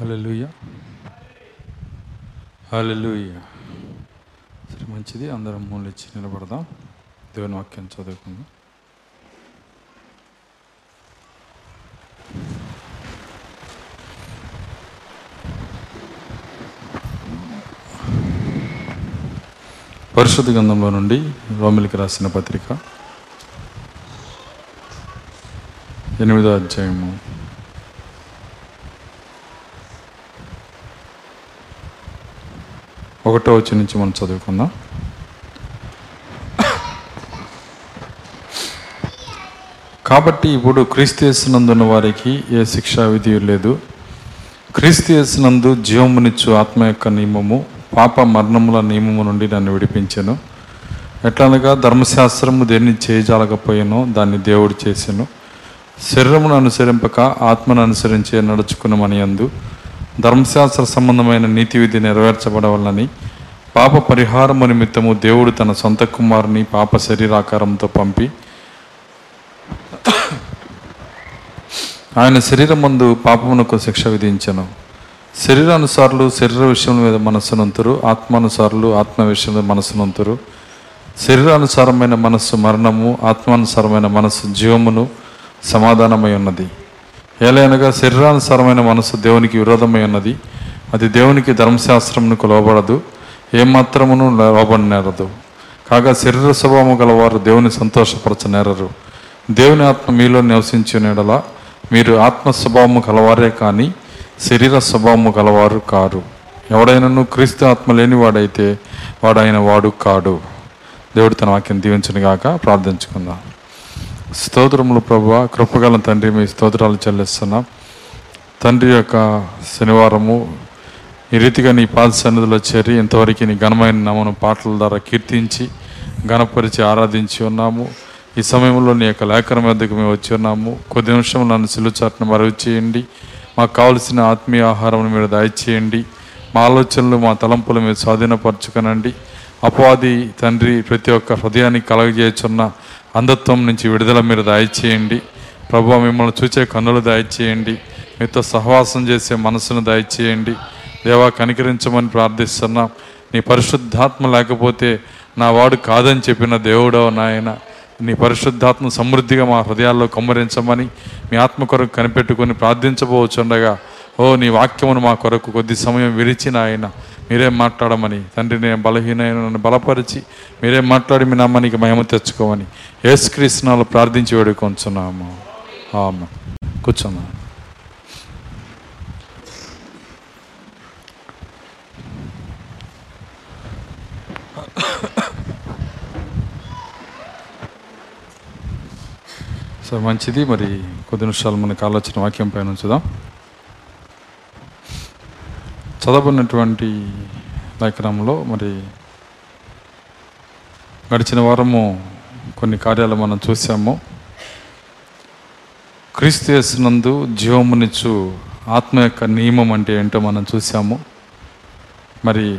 హల్లెలూయ. Hello సరే మంచిది. అందరం మూలిచ్చి నిలబడదాం. దేవుని వాక్యం చదువుకుందాం. పరిశుద్ధ గ్రంథంలో నుండి రోమిలికి రాసిన పత్రిక ఎనిమిదో అధ్యాయము. ఒకటో వచ్చి నుంచి మనం చదువుకుందాం. కాబట్టి ఇప్పుడు క్రీస్తు యేసునందున్న వారికి ఏ శిక్షా విధి లేదు. క్రీస్తు వేసినందు జీవమునిచ్చు ఆత్మ యొక్క నియమము పాప మరణముల నియమము నుండి నన్ను విడిపించాను. ఎట్లనగా ధర్మశాస్త్రము దేన్ని చేయజాలకపోయానో దాన్ని దేవుడు చేశాను శరీరమును అనుసరింపక ఆత్మను అనుసరించే నడుచుకున్నామని అందు ధర్మశాస్త్ర సంబంధమైన నీతి విధి నెరవేర్చబడవాలని పాప పరిహారము నిమిత్తము దేవుడు తన సొంత కుమారుని పాప శరీరాకారంతో పంపి ఆయన శరీరం ముందు పాపమునకు శిక్ష విధించను. శరీరానుసారులు శరీర విషయం మీద మనస్సునంతురు ఆత్మానుసారులు ఆత్మ విషయం మీద మనస్సునంతురు. శరీరానుసారమైన మనస్సు మరణము ఆత్మానుసారమైన మనస్సు జీవమును సమాధానమై ఉన్నది ఏలైనగా శరీరానుసారమైన మనస్సు దేవునికి విరోధమై ఉన్నది అది దేవునికి ధర్మశాస్త్రమునకు లోబడదు. ఏమాత్రమును లోబడినేరదు కాగా శరీర స్వభావము గలవారు దేవుని సంతోషపరచనేరరు. దేవుని ఆత్మ మీలో నివసించినడలా మీరు ఆత్మ స్వభావము గలవారే కానీ శరీర స్వభావము గలవారు కారు. ఎవడైనను క్రీస్తు ఆత్మ లేనివాడైతే వాడైన వాడు కాడు. దేవుడు తన వాక్యం దీవించను గాక ప్రార్థించుకుందాం. స్తోత్రములు ప్రభు కృపగల తండ్రి మీ స్తోత్రాలు చెల్లిస్తున్నాం. తండ్రి యొక్క శనివారము ఈ రీతిగా నీ పాద సన్నిధిలో చేరి ఇంతవరకు నీ ఘనమైన నామను పాటల ద్వారా కీర్తించి ఘనపరిచి ఆరాధించి ఉన్నాము. ఈ సమయంలో నీ యొక్క లేఖనం వద్దకు మేము వచ్చి ఉన్నాము. కొద్ది నిమిషం నన్ను సిలుచాట్ను మరవి చేయండి. మాకు కావలసిన ఆత్మీయ ఆహారం మీరు దయచేయండి. మా ఆలోచనలు మా తలంపులు మీరు స్వాధీనపరచుకనండి. అపవాది తండ్రి ప్రతి ఒక్క హృదయానికి కలగజేస్తున్న అంధత్వం నుంచి విడుదల మీరు దయచేయండి. ప్రభు మిమ్మల్ని చూచే కన్నులు దయచేయండి. మీతో సహవాసం చేసే మనసును దయచేయండి. దేవా కనికరించమని ప్రార్థిస్తున్నాం. నీ పరిశుద్ధాత్మ లేకపోతే నా వాడు కాదని చెప్పిన దేవుడో నాయన. నీ పరిశుద్ధాత్మ సమృద్ధిగా మా హృదయాల్లో కమ్మరించమని మీ ఆత్మ కొరకు కనిపెట్టుకొని ప్రార్థించబోచుండగా. ఓ నీ వాక్యమును మా కొరకు కొద్ది సమయం విరిచిన ఆయన మీరేం మాట్లాడమని. తండ్రి నేను బలహీనైన నన్ను బలపరిచి మీరేం మాట్లాడి మీ నామానికి మహిమ తెచ్చుకోమని. యేసుక్రీస్తునాలు ప్రార్థించి వేడుకొంచున్నాము. ఆమె కూర్చున్నాము సో మంచిది. మరి కొద్ది నిమిషాలు మనకు ఆలోచన వాక్యం పైన ఉంచుదాం. చదవబడినటువంటి లేఖనంలో మరి గడిచిన వారము కొన్ని కార్యాలు మనం చూసాము. క్రీస్తు చేసినందు జీవమునిచ్చు ఆత్మ యొక్క నియమం అంటే ఏంటో మనం చూసాము. మరి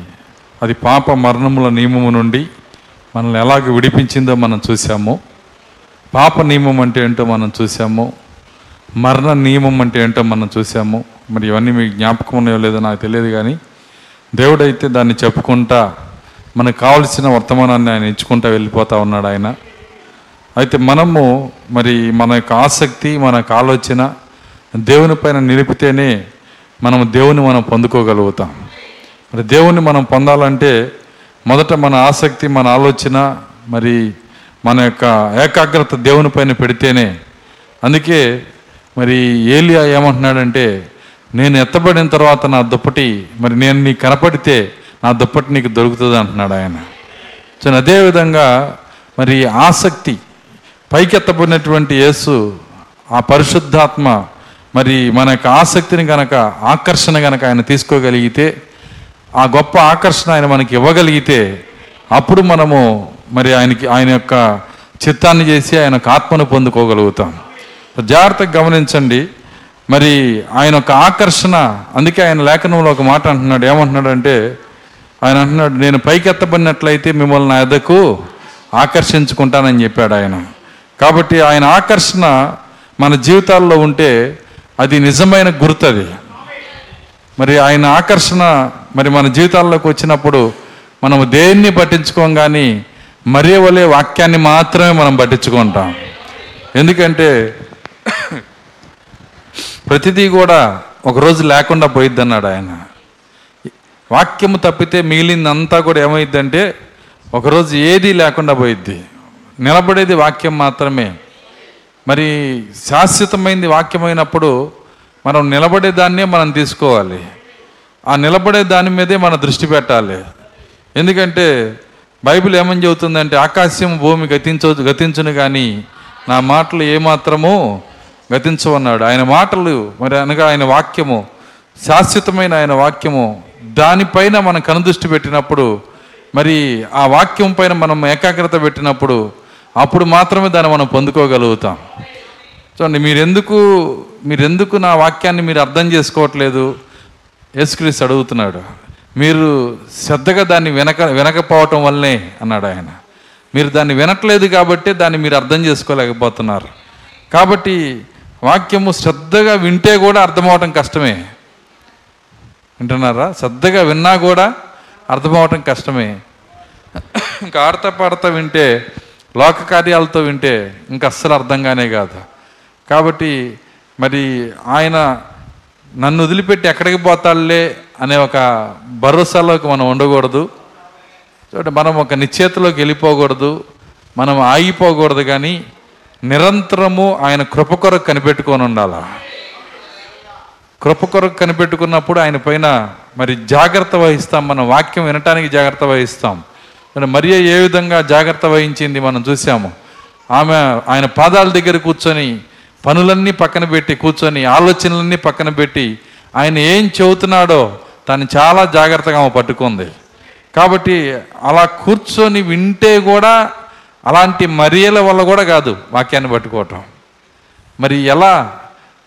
అది పాప మరణముల నియమము నుండి మనల్ని ఎలాగ విడిపించిందో మనం చూసాము. పాప నియమం అంటే ఏంటో మనం చూసాము మరణ నియమం అంటే ఏంటో మనం చూసాము మరి ఇవన్నీ మీకు జ్ఞాపకం ఉన్నాయో లేదో నాకు తెలియదు కానీ దేవుడైతే దాన్ని చెప్పుకుంటా మనకు కావలసిన వర్తమానాన్ని ఆయన ఇచ్చుకుంటా వెళ్ళిపోతా ఉన్నాడు ఆయన. అయితే మనము మరి మన యొక్క ఆసక్తి మన యొక్క ఆలోచన దేవుని పైన నిలిపితేనే మనం దేవుని మనం పొందుకోగలుగుతాం. మరి దేవుని మనం పొందాలంటే మొదట మన ఆసక్తి మన ఆలోచన మరి మన యొక్క ఏకాగ్రత దేవుని పైన పెడితేనే. అందుకే మరి ఏలియా ఏమంటున్నాడంటే నేను ఎత్తబడిన తర్వాత నా దుప్పటి మరి నేను నీకు కనపడితే నా దుప్పటి నీకు దొరుకుతుంది అంటున్నాడు ఆయన. సో అదేవిధంగా మరి ఆసక్తి పైకెత్తబడినటువంటి యేసు ఆ పరిశుద్ధాత్మ మరి మన యొక్క ఆసక్తిని గనక ఆకర్షణ గనక ఆయన తీసుకోగలిగితే ఆ గొప్ప ఆకర్షణ ఆయన మనకి ఇవ్వగలిగితే అప్పుడు మనము మరి ఆయనకి ఆయన యొక్క చిత్తాన్ని చేసి ఆయన యొక్క ఆత్మను పొందుకోగలుగుతాం. జాగ్రత్తగా గమనించండి. మరి ఆయన యొక్క ఆకర్షణ అందుకే ఆయన లేఖనంలో ఒక మాట అంటున్నాడు. ఏమంటున్నాడు ఆయన అంటున్నాడు నేను పైకెత్తబడినట్లయితే మిమ్మల్ని నా ఎదకు ఆకర్షించుకుంటానని చెప్పాడు ఆయన. కాబట్టి ఆయన ఆకర్షణ మన జీవితాల్లో ఉంటే అది నిజమైన గుర్తది మరి ఆయన ఆకర్షణ మరి మన జీవితాల్లోకి వచ్చినప్పుడు మనము దేన్ని పట్టించుకోం కానీ మరే వలే వాక్యాన్ని మాత్రమే మనం పట్టించుకుంటాం. ఎందుకంటే ప్రతిదీ కూడా ఒకరోజు లేకుండా పోయిద్ది అన్నాడు ఆయన. వాక్యము తప్పితే మిగిలిందంతా కూడా ఏమైందంటే ఒకరోజు ఏది లేకుండా పోయిద్ది. నిలబడేది వాక్యం మాత్రమే. మరి శాశ్వతమైనది వాక్యమైనప్పుడు మనం నిలబడే దాన్నే మనం తీసుకోవాలి. ఆ నిలబడే దాని మీదే మన దృష్టి పెట్టాలి. ఎందుకంటే బైబిల్ ఏమని చెబుతుందంటే ఆకాశం భూమి గతించ గతించును కానీ నా మాటలు ఏమాత్రము గతించవన్నాడు. ఆయన మాటలు మరి అనగా ఆయన వాక్యము శాశ్వతమైన ఆయన వాక్యము దానిపైన మనం కనుదృష్టి పెట్టినప్పుడు మరి ఆ వాక్యం పైన మనం ఏకాగ్రత పెట్టినప్పుడు అప్పుడు మాత్రమే దాన్ని మనం పొందుకోగలుగుతాం. చూడండి మీరెందుకు మీరెందుకు నా వాక్యాన్ని మీరు అర్థం చేసుకోవట్లేదు? యేసుక్రీస్తు అడుగుతున్నాడు. మీరు శ్రద్ధగా దాన్ని వెనక వినకపోవటం వల్లనే అన్నాడు ఆయన. మీరు దాన్ని వినట్లేదు కాబట్టి దాన్ని మీరు అర్థం చేసుకోలేకపోతున్నారు. కాబట్టి వాక్యము శ్రద్ధగా వింటే కూడా అర్థమవటం కష్టమే. వింటున్నారా? శ్రద్ధగా విన్నా కూడా అర్థమవటం కష్టమే. ఇంకా ఆడతా పాడతా వింటే లోక కార్యాలతో వింటే ఇంకా అస్సలు అర్థంగానే కాదు. కాబట్టి మరి ఆయన నన్ను వదిలిపెట్టి ఎక్కడికి పోతాడులే అనే ఒక భరోసాలోకి మనం ఉండకూడదు. చూడండి మనం ఒక నిశ్చేతలోకి వెళ్ళిపోకూడదు. మనం ఆగిపోకూడదు కానీ నిరంతరము ఆయన కృప కొరకు కనిపెట్టుకొని ఉండాలా? కృప కొరకు కనిపెట్టుకున్నప్పుడు ఆయన పైన మరి జాగ్రత్త వహిస్తాం. మనం వాక్యం వినటానికి జాగ్రత్త వహిస్తాం. మరి మరియ ఏ విధంగా జాగ్రత్త వహించింది మనం చూసాము. ఆమె ఆయన పాదాల దగ్గర కూర్చొని పనులన్నీ పక్కన పెట్టి కూర్చొని ఆలోచనలన్నీ పక్కన పెట్టి ఆయన ఏం చెబుతున్నాడో తను చాలా జాగ్రత్తగా ఆమె పట్టుకుంది. కాబట్టి అలా కూర్చొని వింటే కూడా అలాంటి మర్యాల వల్ల కూడా కాదు వాక్యాన్ని పట్టుకోవటం. మరి ఎలా?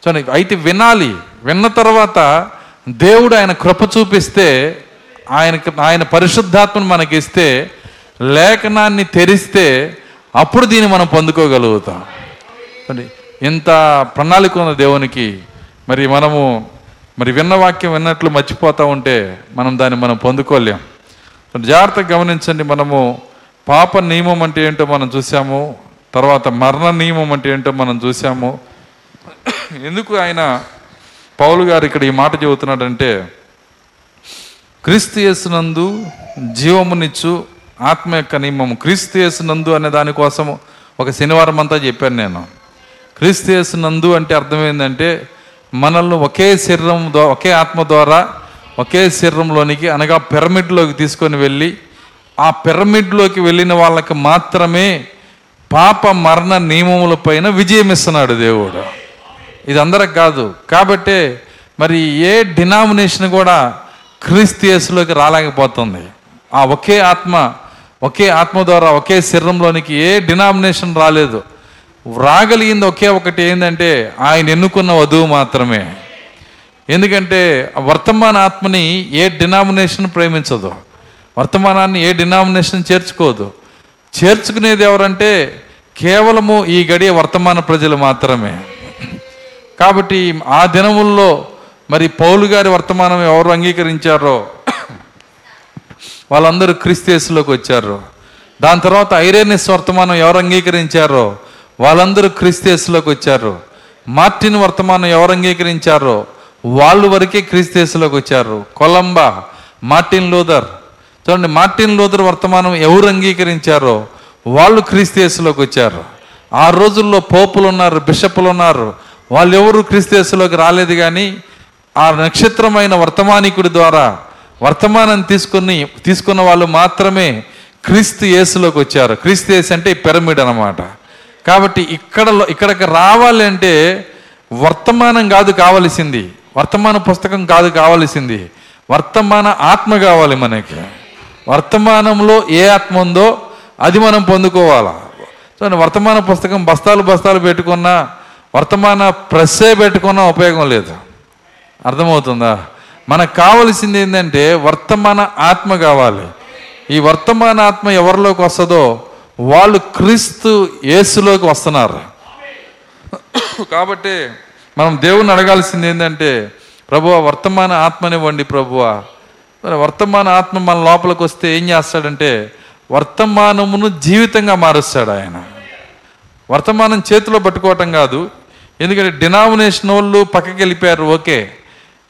చూడండి అయితే వినాలి. విన్న తర్వాత దేవుడు ఆయన కృప చూపిస్తే ఆయనకి ఆయన పరిశుద్ధాత్మను మనకి ఇస్తే లేఖనాన్ని తెరిస్తే అప్పుడు దీన్ని మనం పొందుకోగలుగుతాం. మరి ఇంత ప్రణాళిక ఉన్న దేవునికి మరి మనము మరి విన్న వాక్యం విన్నట్లు మర్చిపోతూ ఉంటే మనం దాన్ని మనం పొందుకోలేం. జాగ్రత్తగా గమనించండి మనము పాప నియమం అంటే ఏంటో మనం చూసాము తర్వాత మరణ నియమం అంటే ఏంటో మనం చూసాము ఎందుకు ఆయన పౌలు గారు ఇక్కడ ఈ మాట చెబుతున్నాడంటే క్రీస్తు యేసునందు జీవమునిచ్చు ఆత్మ యొక్క నియమము. క్రీస్తు యేసునందు అనే దానికోసం ఒక శనివారం అంతా చెప్పాను నేను. క్రీస్తు యేసునందు అంటే అర్థం ఏంటంటే మనల్ని ఒకే శరీరం ద్వారా ఒకే ఆత్మ ద్వారా ఒకే శరీరంలోనికి అనగా పిరమిడ్లోకి తీసుకొని వెళ్ళి ఆ పిరమిడ్లోకి వెళ్ళిన వాళ్ళకి మాత్రమే పాప మరణ నియమముల పైన విజయం ఇస్తున్నాడు దేవుడు. ఇది అందరికి కాదు. కాబట్టే మరి ఏ డినామినేషన్ కూడా క్రీస్తియస్లోకి రాలేకపోతుంది. ఆ ఒకే ఆత్మ ఒకే ఆత్మ ద్వారా ఒకే శరీరంలోనికి ఏ డినామినేషన్ రాలేదు. రాగలిగింది ఒకే ఒకటి ఏంటంటే ఆయన ఎన్నుకున్న వధువు మాత్రమే. ఎందుకంటే వర్తమాన ఆత్మని ఏ డినామినేషన్ ప్రేమించదు. వర్తమానాన్ని ఏ డినామినేషన్ చేర్చుకోదు. చేర్చుకునేది ఎవరంటే కేవలము ఈ గడియ వర్తమాన ప్రజలు మాత్రమే. కాబట్టి ఆ దినముల్లో మరి పౌలు గారి వర్తమానం ఎవరు అంగీకరించారో వాళ్ళందరూ క్రిస్తేసులోకి వచ్చారు. దాని తర్వాత ఐరేనిస్ వర్తమానం ఎవరు అంగీకరించారో వాళ్ళందరూ క్రిస్తేసులోకి వచ్చారు. మార్టిన్ వర్తమానం ఎవరు అంగీకరించారో వాళ్ళు వరకే క్రిస్తేసులోకి వచ్చారు. Columba Martin Luther. చూడండి మార్టిన్ లూథర్ వర్తమానం ఎవరు అంగీకరించారో వాళ్ళు క్రీస్తేసులోకి వచ్చారు. ఆ రోజుల్లో పోపులు ఉన్నారు బిషపులు ఉన్నారు వాళ్ళు ఎవరు క్రీస్తేసులోకి రాలేదు కానీ ఆ నక్షత్రమైన వర్తమానికుడి ద్వారా వర్తమానం తీసుకుని తీసుకున్న వాళ్ళు మాత్రమే క్రీస్తు యేసులోకి వచ్చారు. క్రీస్తు యేసు అంటే పిరమిడ్ అనమాట కాబట్టి ఇక్కడ ఇక్కడికి రావాలి అంటే వర్తమానం కాదు కావలసింది. వర్తమాన పుస్తకం కాదు కావలసింది. వర్తమాన ఆత్మ కావాలి మనకి. వర్తమానంలో ఏ ఆత్మ ఉందో అది మనం పొందుకోవాలా. వర్తమాన పుస్తకం బస్తాలు బస్తాలు పెట్టుకున్నా వర్తమాన ప్రెస్సే పెట్టుకున్నా ఉపయోగం లేదు. అర్థమవుతుందా? మనకు కావలసింది ఏంటంటే వర్తమాన ఆత్మ కావాలి. ఈ వర్తమాన ఆత్మ ఎవరిలోకి వస్తుందో వాళ్ళు క్రీస్తు యేసులోకి వస్తున్నారు. కాబట్టి మనం దేవుణ్ణి అడగాల్సింది ఏంటంటే ప్రభువ వర్తమాన ఆత్మనివ్వండి ప్రభువ. మరి వర్తమాన ఆత్మ మన లోపలికి వస్తే ఏం చేస్తాడంటే వర్తమానమును జీవితంగా మారుస్తాడు ఆయన. వర్తమానం చేతిలో పట్టుకోవటం కాదు ఎందుకంటే డినామినేషన్ వాళ్ళు పక్కకి వెళ్ళిపోయారు ఓకే.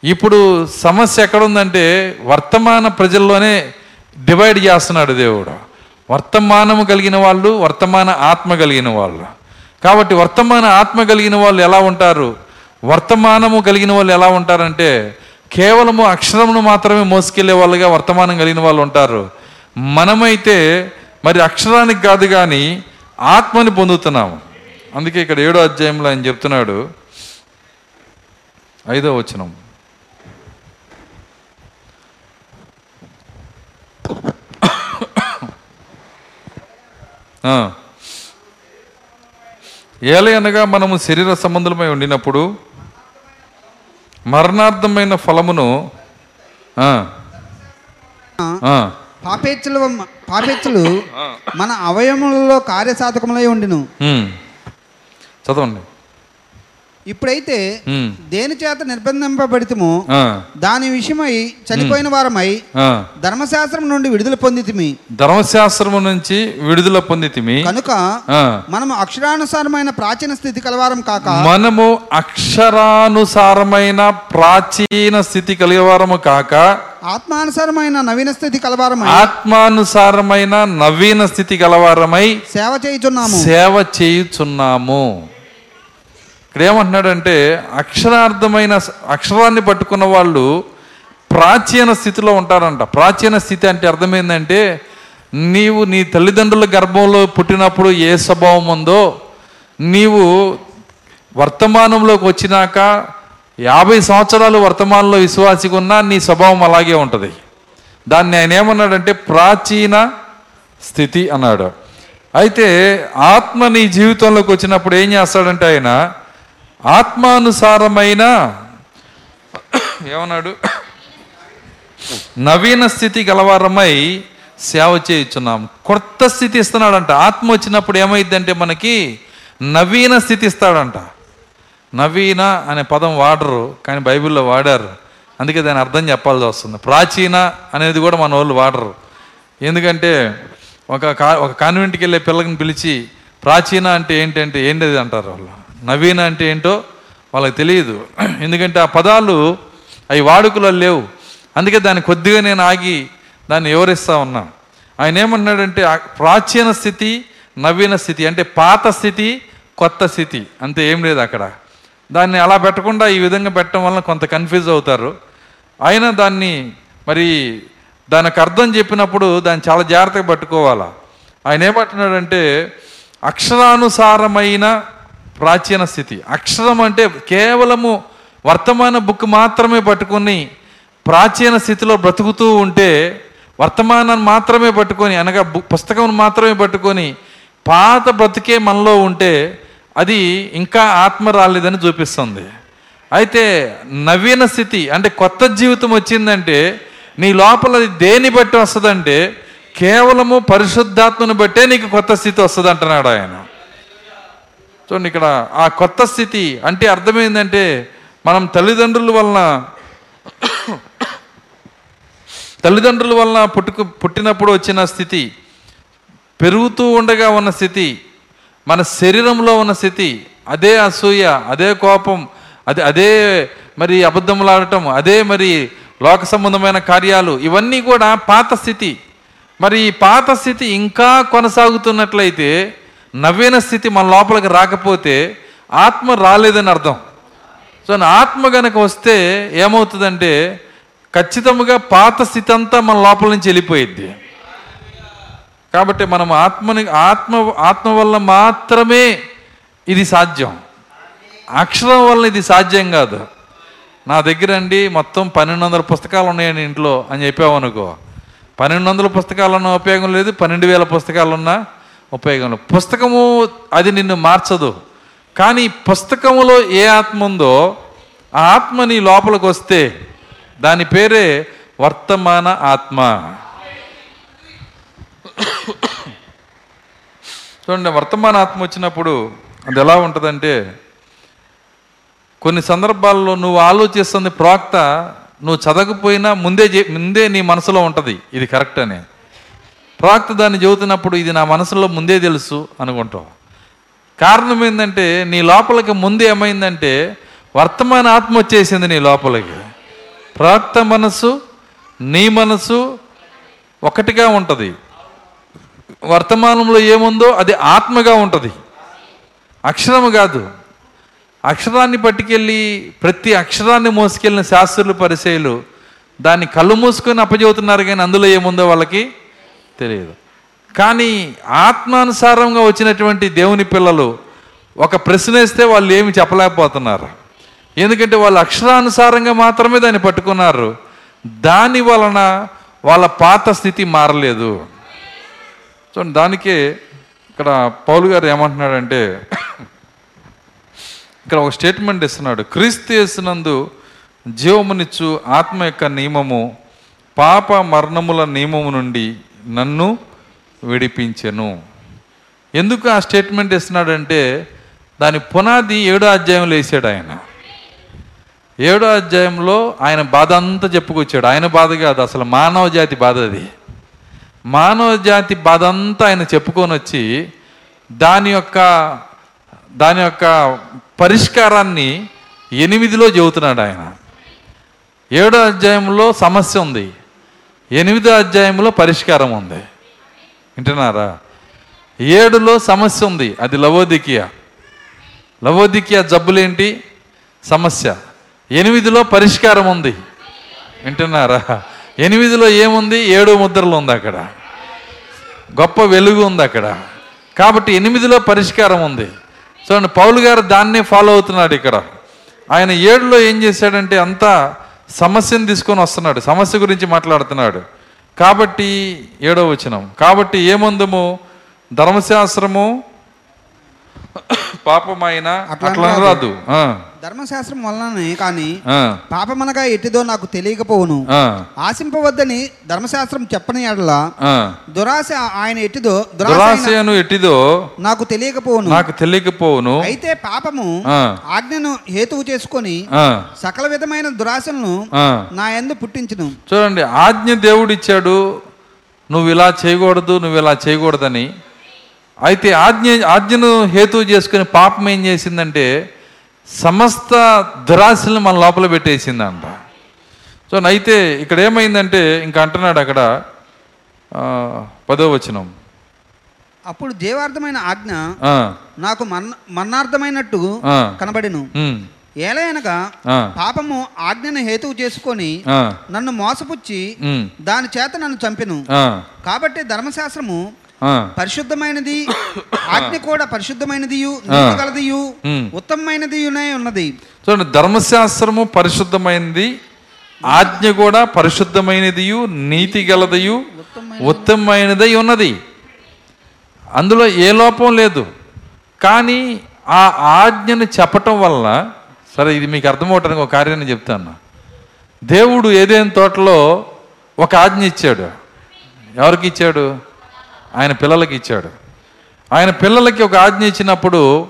ఇప్పుడు సమస్య ఎక్కడ ఉందంటే వర్తమాన ప్రజల్లోనే డివైడ్ చేస్తున్నాడు దేవుడు. వర్తమానము కలిగిన వాళ్ళు వర్తమాన ఆత్మ కలిగిన వాళ్ళు. కాబట్టి వర్తమాన ఆత్మ కలిగిన వాళ్ళు ఎలా ఉంటారు? వర్తమానము కలిగిన వాళ్ళు ఎలా ఉంటారంటే కేవలము అక్షరమును మాత్రమే మోసుకెళ్ళే వాళ్ళుగా వర్తమానం కలిగిన వాళ్ళు ఉంటారు. మనమైతే మరి అక్షరానికి కాదు కానీ ఆత్మని పొందుతున్నాము. అందుకే ఇక్కడ ఏడో అధ్యాయంలో ఆయన చెప్తున్నాడు. ఐదో వచనం. ఏలయనగా మనము శరీర సంబంధులమై ఉండినప్పుడు మరణార్థమైన ఫలమును పాపేచ్చులు పాపేచ్చులు మన అవయములలో కార్యసాధకములై ఉండిను. చదవండి. ఇప్పుడైతే. దేని చేత నిర్బంధింపబడితమో దాని విషయమై చనిపోయిన వారమై. ధర్మశాస్త్రం నుండి విడుదల పొందితిమి ధర్మశాస్త్రము నుంచి విడుదల పొందితిమి కనుక. మనము అక్షరానుసారమైన ప్రాచీన స్థితి కలవారం కాక మనము అక్షరానుసారమైన ప్రాచీన స్థితి కలిగేవారము కాక ఆత్మానుసారమైన నవీన స్థితి కలవారమై ఆత్మానుసారమైన నవీన స్థితి గలవారమై సేవ చేయుచున్నాము సేవ చేయుచున్నాము ఇక్కడ ఏమంటున్నాడంటే అక్షరార్థమైన అక్షరాన్ని పట్టుకున్న వాళ్ళు ప్రాచీన స్థితిలో ఉంటారంట. ప్రాచీన స్థితి అంటే అర్థమైందంటే నీవు నీ తల్లిదండ్రుల గర్భంలో పుట్టినప్పుడు ఏ స్వభావం ఉందో నీవు వర్తమానంలోకి వచ్చినాక యాభై సంవత్సరాలు వర్తమానంలో విశ్వాసిగా ఉన్నా నీ స్వభావం అలాగే ఉంటుంది. దాన్ని ఆయన ఏమన్నాడంటే ప్రాచీన స్థితి అన్నాడు. అయితే ఆత్మ నీ జీవితంలోకి వచ్చినప్పుడు ఏం చేస్తాడంటే ఆయన ఆత్మానుసారమైన ఏమన్నాడు? నవీన స్థితి గలవారమై సేవ చేయుచున్నాం. కొత్త స్థితి ఇస్తున్నాడంట. ఆత్మ వచ్చినప్పుడు ఏమైందంటే మనకి నవీన స్థితి ఇస్తాడంట. నవీన అనే పదం వాడరు కానీ బైబిల్లో వాడారు. అందుకే దాని అర్థం చెప్పాల్సి వస్తుంది. ప్రాచీన అనేది కూడా మన వాళ్ళు వాడరు. ఎందుకంటే ఒక కా ఒక కాన్వెంట్కి వెళ్ళే పిల్లకి పిలిచి ప్రాచీన అంటే ఏంటంటే ఏంటిది అంటారు వాళ్ళు? నవీన అంటే ఏంటో వాళ్ళకి తెలియదు. ఎందుకంటే ఆ పదాలు అవి వాడుకలో లేవు. అందుకే దాన్ని కొద్దిగా నేను ఆగి దాన్ని వివరిస్తూ ఉన్నా. ఆయన ఏమన్నాడంటే ఆ ప్రాచీన స్థితి నవీన స్థితి అంటే పాత స్థితి కొత్త స్థితి అంతే ఏం లేదు అక్కడ. దాన్ని అలా పెట్టకుండా ఈ విధంగా పెట్టడం వల్ల కొంత కన్ఫ్యూజ్ అవుతారు. అయినా దాన్ని మరి దానికి అర్థం చెప్పినప్పుడు దాన్ని చాలా జాగ్రత్తగా పట్టుకోవాలా. ఆయన ఏమంటున్నాడంటే అక్షరానుసారమైన ప్రాచీన స్థితి. అక్షరం అంటే కేవలము వర్తమాన బుక్ మాత్రమే పట్టుకొని ప్రాచీన స్థితిలో బ్రతుకుతూ ఉంటే వర్తమానాన్ని మాత్రమే పట్టుకొని అనగా పుస్తకం మాత్రమే పట్టుకొని పాత బ్రతికే మనలో ఉంటే అది ఇంకా ఆత్మ రాలేదని చూపిస్తుంది. అయితే నవీన స్థితి అంటే కొత్త జీవితం వచ్చిందంటే నీ లోపల దేని బట్టి వస్తుందంటే కేవలము పరిశుద్ధాత్మను బట్టే నీకు కొత్త స్థితి వస్తుంది అంటున్నాడు ఆయన. చూడండి ఇక్కడ ఆ కొత్త స్థితి అంటే అర్థమైందంటే మనం తల్లిదండ్రుల వలన తల్లిదండ్రుల వలన పుట్టుకు పుట్టినప్పుడు వచ్చిన స్థితి పెరుగుతూ ఉండగా ఉన్న స్థితి మన శరీరంలో ఉన్న స్థితి అదే అసూయ అదే కోపం అదే అదే మరి అబద్ధములాడటం అదే మరి లోక సంబంధమైన కార్యాలు ఇవన్నీ కూడా పాత స్థితి. మరి ఈ పాత స్థితి ఇంకా కొనసాగుతున్నట్లయితే నవ్విన స్థితి మన లోపలికి రాకపోతే ఆత్మ రాలేదని అర్థం. సో ఆత్మ కనుక వస్తే ఏమవుతుందంటే ఖచ్చితంగా పాత స్థితి అంతా మన లోపల నుంచి వెళ్ళిపోయిద్ది. కాబట్టి మనం ఆత్మని ఆత్మ ఆత్మ వల్ల మాత్రమే ఇది సాధ్యం. అక్షరం వల్ల ఇది సాధ్యం కాదు. నా దగ్గర అండి మొత్తం పన్నెండు వందల పుస్తకాలు ఉన్నాయండి ఇంట్లో అని చెప్పావనుకో. పన్నెండు వందల పుస్తకాలు ఉన్న ఉపయోగం లేదు పన్నెండు వేల పుస్తకాలు ఉన్నా ఉపయోగం పుస్తకము అది నిన్ను మార్చదు. కానీ పుస్తకములో ఏ ఆత్మ ఉందో ఆ ఆత్మ నీ లోపలికి వస్తే దాని పేరే వర్తమాన ఆత్మ. చూడండి వర్తమాన ఆత్మ వచ్చినప్పుడు అది ఎలా ఉంటుందంటే కొన్ని సందర్భాల్లో నువ్వు ఆలోచిస్తుంది ప్రవక్త నువ్వు చదవకపోయినా ముందే చే- ముందే నీ మనసులో ఉంటుంది. ఇది కరెక్ట్ అని. ప్రవక్త దాన్ని చెబుతున్నప్పుడు ఇది నా మనసులో ముందే తెలుసు అనుకుంటావు కారణం ఏంటంటే నీ లోపలికి ముందు ఏమైందంటే వర్తమాన ఆత్మ వచ్చేసింది నీ లోపలికి. ప్రవక్త మనసు నీ మనసు ఒకటిగా ఉంటుంది. వర్తమానంలో ఏముందో అది ఆత్మగా ఉంటుంది. అక్షరము కాదు. అక్షరాన్ని పట్టుకెళ్ళి ప్రతి అక్షరాన్ని మోసుకెళ్ళిన శాస్త్రులు పరిచయలు దాన్ని కళ్ళు మూసుకొని అప్పచెబుతున్నారు కానీ అందులో ఏముందో వాళ్ళకి తెలియదు. కానీ ఆత్మానుసారంగా వచ్చినటువంటి దేవుని పిల్లలు ఒక ప్రశ్న వేస్తే వాళ్ళు ఏమి చెప్పలేకపోతున్నారు. ఎందుకంటే వాళ్ళు అక్షరానుసారంగా మాత్రమే దాన్ని పట్టుకున్నారు. దాని వలన వాళ్ళ పాత స్థితి మారలేదు. చూడండి దానికే ఇక్కడ పౌలు గారు ఏమంటున్నాడంటే ఇక్కడ ఒక స్టేట్మెంట్ ఇస్తున్నాడు. క్రీస్తు వేసినందు జీవమునిచ్చు ఆత్మ యొక్క నియమము పాప మరణముల నియమము నుండి నన్ను విడిపించెను. ఎందుకు ఆ స్టేట్మెంట్ ఇస్తున్నాడంటే దాని పునాది ఏడో అధ్యాయంలో వేసాడు ఆయన. ఏడో అధ్యాయంలో ఆయన బాధ అంతా చెప్పుకొచ్చాడు. ఆయన బాధ కాదు అసలు మానవ జాతి బాధ అది. మానవ జాతి బాధ అంతా ఆయన చెప్పుకొని వచ్చి దాని యొక్క దాని యొక్క పరిష్కారాన్ని ఎనిమిదిలో చెబుతున్నాడు ఆయన. ఏడో అధ్యాయంలో సమస్య ఉంది. ఎనిమిదో అధ్యాయంలో పరిష్కారం ఉంది. వింటున్నారా? ఏడులో సమస్య ఉంది. అది లవోదికియా. లవోదికియా జబ్బులేంటి? సమస్య. ఎనిమిదిలో పరిష్కారం ఉంది. వింటున్నారా? ఎనిమిదిలో ఏముంది? ఏడు ముద్రలు ఉంది అక్కడ. గొప్ప వెలుగు ఉంది అక్కడ. కాబట్టి ఎనిమిదిలో పరిష్కారం ఉంది. చూడండి పౌలు గారు దాన్నే ఫాలో అవుతున్నాడు ఇక్కడ. ఆయన ఏడులో ఏం చేశాడంటే అంతా సమస్యను తీసుకొని వస్తున్నాడు సమస్య గురించి మాట్లాడుతున్నాడు. కాబట్టి ఏడో వచనం కాబట్టి ఏమందము? ధర్మశాస్త్రము పాపమైన అట్లా అట్లా రాదు. ధర్మశాస్త్రం వలననే కానీ పాపమనగా ఎట్టిదో నాకు తెలియకపోవును. ఆశింపవద్దని ధర్మశాస్త్రం చెప్పని ఎడల. దురాశ ఆయన ఎట్టిదో దురాశ అయిన దురాశయను ఎట్టిదో నాకు తెలియకపోవును. నాకు తెలియకపోవును. అయితే పాపము ఆజ్ఞను హేతువు చేసుకొని సకల విధమైన దురాశలను. నా యందు పుట్టించును. చూడండి ఆజ్ఞ దేవుడిచ్చాడు నువ్వు ఇలా చేయకూడదు నువ్వు ఇలా చేయకూడదని. అయితే ఆజ్ఞ ఆజ్ఞను హేతువు చేసుకుని పాపం ఏం చేసిందంటే సమస్త దురాశలను మన లోపల పెట్టేసిందంట. సో అయితే ఇక్కడ ఏమైందంటే ఇంకా అంటున్నాడు అక్కడ పదో వచనం. అప్పుడు జీవార్థమైన ఆజ్ఞ నాకు మన్న మన్నార్థమైనట్టు కనబడెను. ఏలయనగా ఆ, పాపము ఆజ్ఞను హేతువు చేసుకొని నన్ను మోసపుచ్చి దాని చేత నన్ను చంపెను. కాబట్టి ధర్మశాస్త్రము పరిశుద్ధమైనది ఆజ్ఞ కూడా పరిశుద్ధమైనదియు గలదియు. ఉత్తమమైనదియునే ఉన్నది. చూడండి ధర్మశాస్త్రము పరిశుద్ధమైనది ఆజ్ఞ కూడా పరిశుద్ధమైనదియు నీతి గలదయు ఉత్తమమైనదై. ఉన్నది. అందులో ఏ లోపం లేదు. కానీ ఆ ఆజ్ఞను చెప్పటం వల్ల సరే ఇది మీకు అర్థమవటానికి ఒక కార్యాన్ని చెప్తాను. దేవుడు ఏదైనా తోటలో ఒక ఆజ్ఞ ఇచ్చాడు. ఎవరికి ఇచ్చాడు? ఆయన పిల్లలకి ఇచ్చాడు. ఆయన పిల్లలకి ఒక ఆజ్ఞ ఇచ్చినప్పుడు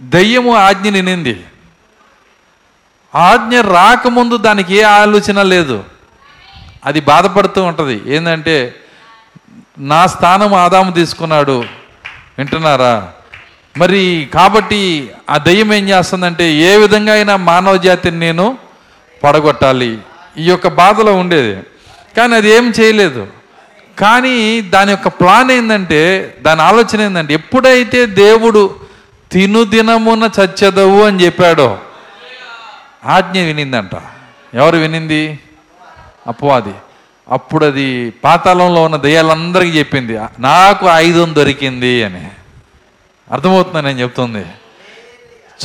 దయ్యము ఆజ్ఞ నినింది ఆజ్ఞ రాకముందు దానికి ఏ ఆలోచన లేదు. అది బాధపడుతూ ఉంటుంది. ఏంటంటే నా స్థానం ఆదాము తీసుకున్నాడు. వింటున్నారా? మరి కాబట్టి ఆ దయ్యం ఏం చేస్తుందంటే ఏ విధంగా అయినా మానవ జాతిని నేను పడగొట్టాలి. ఈ యొక్క బాధలో ఉండేది. కానీ అది ఏం చేయలేదు. కానీ దాని యొక్క ప్లాన్ ఏంటంటే దాని ఆలోచన ఏంటంటే ఎప్పుడైతే దేవుడు తిను దినమున చచ్చదవు అని చెప్పాడో ఆజ్ఞ వినిందంట. ఎవరు వినింది? అపవాది. అప్పుడు అది పాతాళంలో ఉన్న దయ్యాలందరికీ చెప్పింది నాకు ఆయుధం దొరికింది అని. అర్థమవుతుందా నేను చెప్తుంది?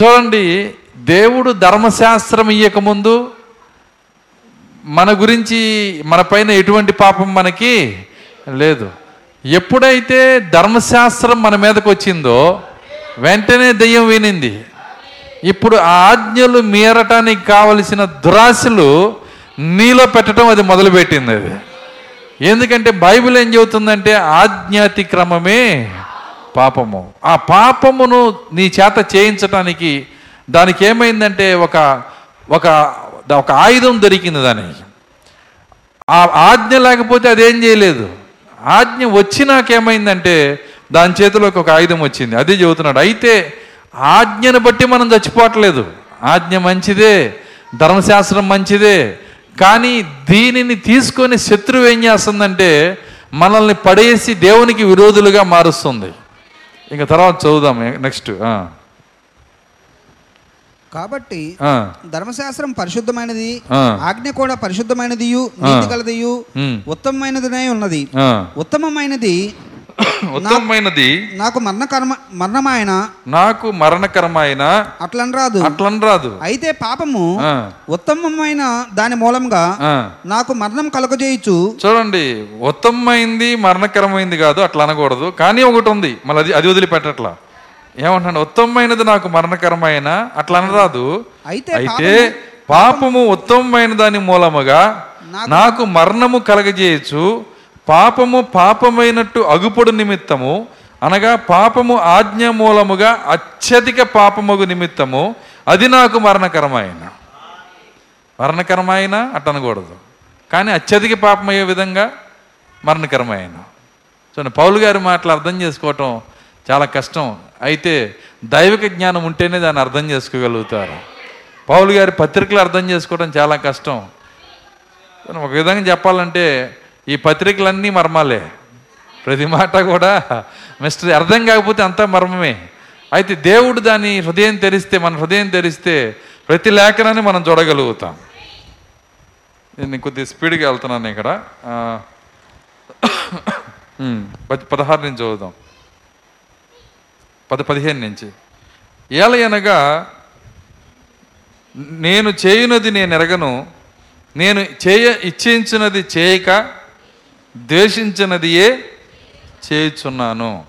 చూడండి దేవుడు ధర్మశాస్త్రం ఇయ్యకముందు మన గురించి మన పైన ఎటువంటి పాపం మనకి లేదు. ఎప్పుడైతే ధర్మశాస్త్రం మన మీదకు వచ్చిందో వెంటనే దెయ్యం వినింది. ఇప్పుడు ఆ ఆజ్ఞలు మీరటానికి కావలసిన దురాశలు నీలో పెట్టడం అది మొదలుపెట్టింది అది. ఎందుకంటే బైబిల్ ఏం చెబుతుందంటే ఆజ్ఞాతిక్రమమే పాపము. ఆ పాపమును నీ చేత చేయించటానికి దానికి ఏమైందంటే ఒక ఒక ఒక ఆయుధం దొరికింది దానికి. ఆ ఆజ్ఞ లేకపోతే అదేం చేయలేదు. ఆజ్ఞ వచ్చినాకేమైందంటే దాని చేతిలోకి ఒక ఆయుధం వచ్చింది. అదే చెబుతున్నాడు. అయితే ఆజ్ఞను బట్టి మనం చచ్చిపోవట్లేదు. ఆజ్ఞ మంచిదే ధర్మశాస్త్రం మంచిదే కానీ దీనిని తీసుకొని శత్రువు ఏం చేస్తుందంటే మనల్ని పడేసి దేవునికి విరోధులుగా మారుస్తుంది. ఇంకా తర్వాత చదువుదాం నెక్స్ట్ కాబట్టి ధర్మశాస్త్రం పరిశుద్ధమైనది. ఆజ్ఞ కూడా పరిశుద్ధమైనదియు నీతి. ఉత్తమమైనదినై ఉన్నది. ఉత్తమమైనది ఉత్తమమైనది నాకు మరణ కర్మ మరణమాయన? నాకు మరణకరమైన అట్లని రాదు. అట్లని రాదు. అయితే పాపము ఉత్తమమైన దాని మూలంగా. నాకు మరణం కలగజేయచ్చు చూడండి ఉత్తమమైంది మరణకరమైంది కాదు అట్లా అనకూడదు. కానీ ఒకటి ఉంది. మళ్ళీ అది అది వదిలిపెట్టట్లా. ఏమంటాడు ఉత్తమమైనది నాకు మరణకరమైన? అట్లా అనరాదు. అయితే పాపము ఉత్తమమైన దాని మూలముగా నాకు మరణము కలగజేయచ్చు. పాపము పాపమైనట్టు అగుపడు నిమిత్తము. అనగా పాపము ఆజ్ఞ మూలముగా అత్యధిక పాపమగు నిమిత్తము. అది నాకు మరణకరమైన? మరణకరమైన? అట్ట అనకూడదు కానీ అత్యధిక పాపమయ్యే విధంగా మరణకరమైన? చూడండి పౌలు గారి మాటలు అర్థం చేసుకోవటం చాలా కష్టం. అయితే దైవిక జ్ఞానం ఉంటేనే దాన్ని అర్థం చేసుకోగలుగుతారు. పౌలు గారి పత్రికలు అర్థం చేసుకోవడం చాలా కష్టం. ఒక విధంగా చెప్పాలంటే ఈ పత్రికలన్నీ మర్మాలే. ప్రతి మాట కూడా మిస్టర్ అర్థం కాకపోతే అంతా మర్మమే. అయితే దేవుడు దాని హృదయం తెరిస్తే మన హృదయం తెరిస్తే ప్రతి లేఖనాన్ని మనం చూడగలుగుతాం. నేను కొద్దిగా స్పీడ్గా వెళ్తున్నాను ఇక్కడ. పదహారు నుంచి చదువుదాం. పది పదిహేను నుంచి. ఏలయనగా నేను చేయునది నేను ఎరగను నేను చేయ ఇచ్చించినది చేయక ద్వేషించినదియే చేయుచున్నాను.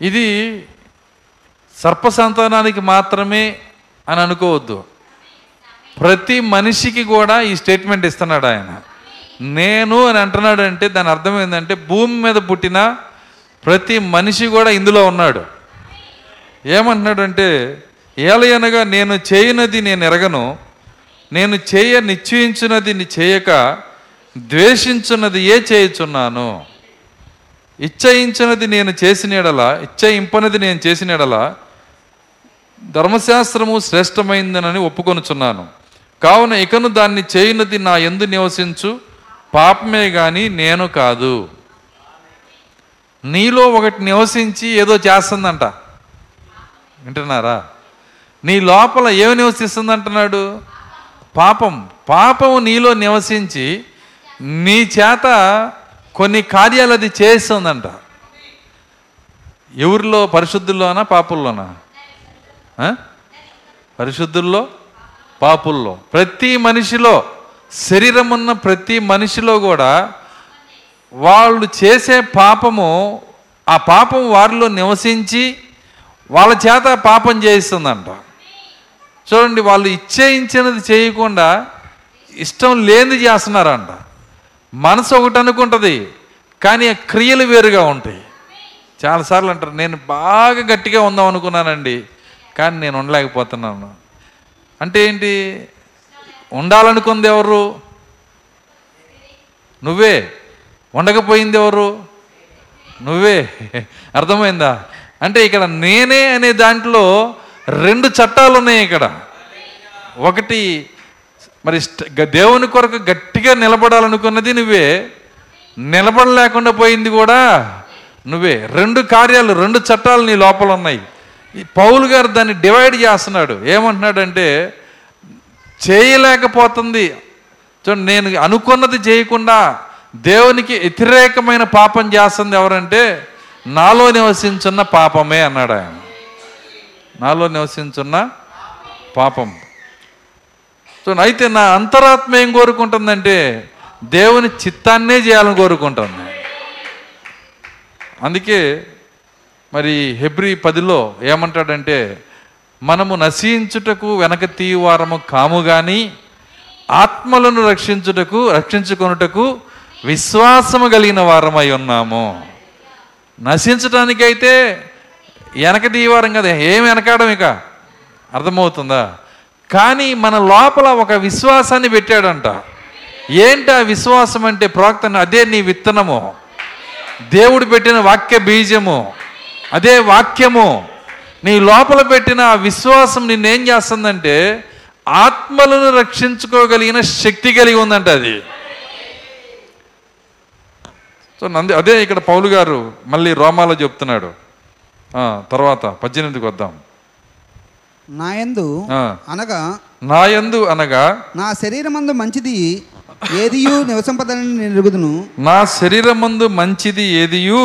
ఇది సర్ప సంతానానికి మాత్రమే అని అనుకోవద్దు. ప్రతి మనిషికి కూడా ఈ స్టేట్మెంట్ ఇస్తున్నాడు ఆయన. నేను అని అంటున్నాడు అంటే దాని అర్థం ఏంటంటే భూమి మీద పుట్టిన ప్రతి మనిషి కూడా ఇందులో ఉన్నాడు. ఏమంటున్నాడంటే ఏలయనగా నేను చేయనది నేను ఎరగను నేను చేయ నిశ్చయించినది చేయక ద్వేషించున్నది ఏ చేయుచున్నాను? ఇచ్చయించినది నేను చేసిన ఎడల ఇచ్చయింపనది నేను చేసిన ధర్మశాస్త్రము శ్రేష్టమైందనని ఒప్పుకొనుచున్నాను. కావున ఇకను దాన్ని చేయునది నా ఎందు నివసించు పాపమే గాని నేను కాదు. నీలో ఒకటి నివసించి ఏదో చేస్తుందంట. వింటున్నారా? నీ లోపల ఏమి నివసిస్తుంది అంటున్నాడు పాపం. పాపము నీలో నివసించి నీ చేత కొన్ని కార్యాలు అది చేస్తుందంట. ఎవరిలో? పరిశుద్ధుల్లోనా? పాపుల్లోనా? పరిశుద్ధుల్లో? పాపుల్లో. ప్రతి మనిషిలో శరీరం ఉన్న ప్రతి మనిషిలో కూడా వాళ్ళు చేసే పాపము ఆ పాపం వారిలో నివసించి వాళ్ళ చేత పాపం చేయిస్తుందంట. చూడండి వాళ్ళు ఇచ్చేయించినది చేయకుండా ఇష్టం లేనిది చేస్తున్నారంట. మనసు ఒకటి అనుకుంటుంది కానీ ఆ క్రియలు వేరుగా ఉంటాయి. చాలాసార్లు అంటారు నేను బాగా గట్టిగా ఉందాం అనుకున్నానండి కానీ నేను ఉండలేకపోతున్నాను. అంటే ఏంటి? ఉండాలనుకుంది ఎవరు? నువ్వే. ఉండకపోయింది ఎవరు? నువ్వే. అర్థమైందా? అంటే ఇక్కడ నేనే అనే దాంట్లో రెండు చట్టాలు ఉన్నాయి ఇక్కడ. ఒకటి మరి దేవుని కొరకు గట్టిగా నిలబడాలనుకున్నది నువ్వే. నిలబడలేకుండా పోయింది కూడా నువ్వే. రెండు కార్యాలు రెండు చట్టాలు నీ లోపల ఉన్నాయి. ఈ పౌలు గారు దాన్ని డివైడ్ చేస్తున్నాడు. ఏమంటున్నాడంటే చేయలేకపోతుంది. చూడండి నేను అనుకున్నది చేయకుండా దేవునికి వ్యతిరేకమైన పాపం చేస్తుంది ఎవరంటే నాలో నివసించున్న పాపమే అన్నాడు ఆయన. నాలో నివసించున్న పాపం. సో అయితే నా అంతరాత్మ ఏం కోరుకుంటుందంటే దేవుని చిత్తాన్నే చేయాలని కోరుకుంటుంది. అందుకే మరి హెబ్రి పదిలో ఏమంటాడంటే మనము నశించుటకు వెనక తీవారము కాము కానీ ఆత్మలను రక్షించుటకు రక్షించుకొనుటకు విశ్వాసము కలిగిన వారమై ఉన్నాము. నశించటానికైతే వెనక దీవారం కదా ఏం వెనకాడం ఇక? అర్థమవుతుందా? కానీ మన లోపల ఒక విశ్వాసాన్ని పెట్టాడంట. ఏంటి ఆ విశ్వాసం అంటే ప్రవక్తను అదే నీ విత్తనము. దేవుడు పెట్టిన వాక్య బీజము అదే వాక్యము. నీ లోపల పెట్టిన ఆ విశ్వాసం నిన్నేం చేస్తుందంటే ఆత్మలను రక్షించుకోగలిగిన శక్తి కలిగి ఉందంట అది. సో నంది అదే ఇక్కడ పౌలు గారు మళ్ళీ రోమాలో చెప్తున్నాడు. తర్వాత పద్దెనిమిదికి వద్దాం. నాయందు. అనగా నాయందు అనగా నా శరీరమందు మంచిది ఏదియు నివసింపదని నేను ఎరుగుదును నా శరీరమందు మంచిది ఏదియు?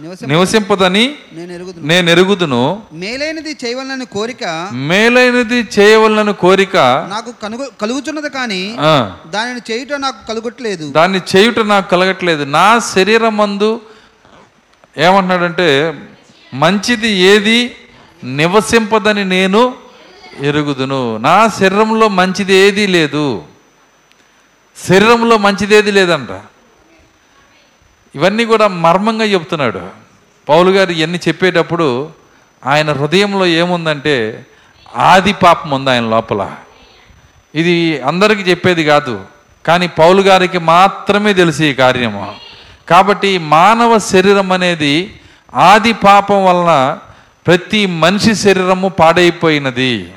నివసింపదని నేను ఎరుగుదును నేను ఎరుగుదును. మేలైనది చేయవలనని కోరిక మేలైనది చేయవలన కోరిక నాకు కనుగొ కలుగుచున్నది కానీ దానిని చేయుట నాకు కలుగట్లేదు. దాన్ని చేయుట నాకు కలగట్లేదు. నా శరీరమందు ఏమంటున్నాడంటే మంచిది ఏది నివసింపదని నేను ఎరుగుదును. నా శరీరంలో మంచిది ఏదీ లేదు. శరీరంలో మంచిది ఏది లేదంట. ఇవన్నీ కూడా మర్మంగా చెబుతున్నాడు. పౌలు గారు ఇవన్నీ చెప్పేటప్పుడు ఆయన హృదయంలో ఏముందంటే ఆది పాపం ఉంది ఆయన లోపల. ఇది అందరికీ చెప్పేది కాదు. కానీ పౌలు గారికి మాత్రమే తెలుసు ఈ కార్యము. కాబట్టి మానవ శరీరం అనేది ఆది పాపం వలన ప్రతి మనిషి శరీరము పాడైపోయినది.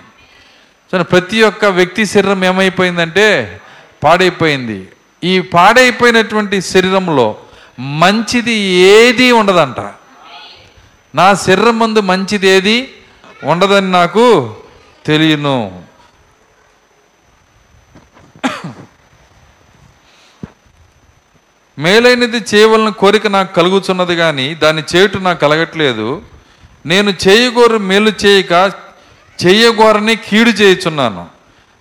ప్రతి ఒక్క వ్యక్తి శరీరం ఏమైపోయిందంటే పాడైపోయింది. ఈ పాడైపోయినటువంటి శరీరంలో మంచిది ఏది ఉండదంట. నా శరీరం ముందు మంచిది ఏది ఉండదని నాకు తెలియను. మేలైనది చేయవలన కోరిక నాకు కలుగుతున్నది కానీ దాన్ని చేయుట నాకు కలగట్లేదు. నేను చేయగోరు మేలు చేయక చేయగోరని కీడు చేయుచున్నాను.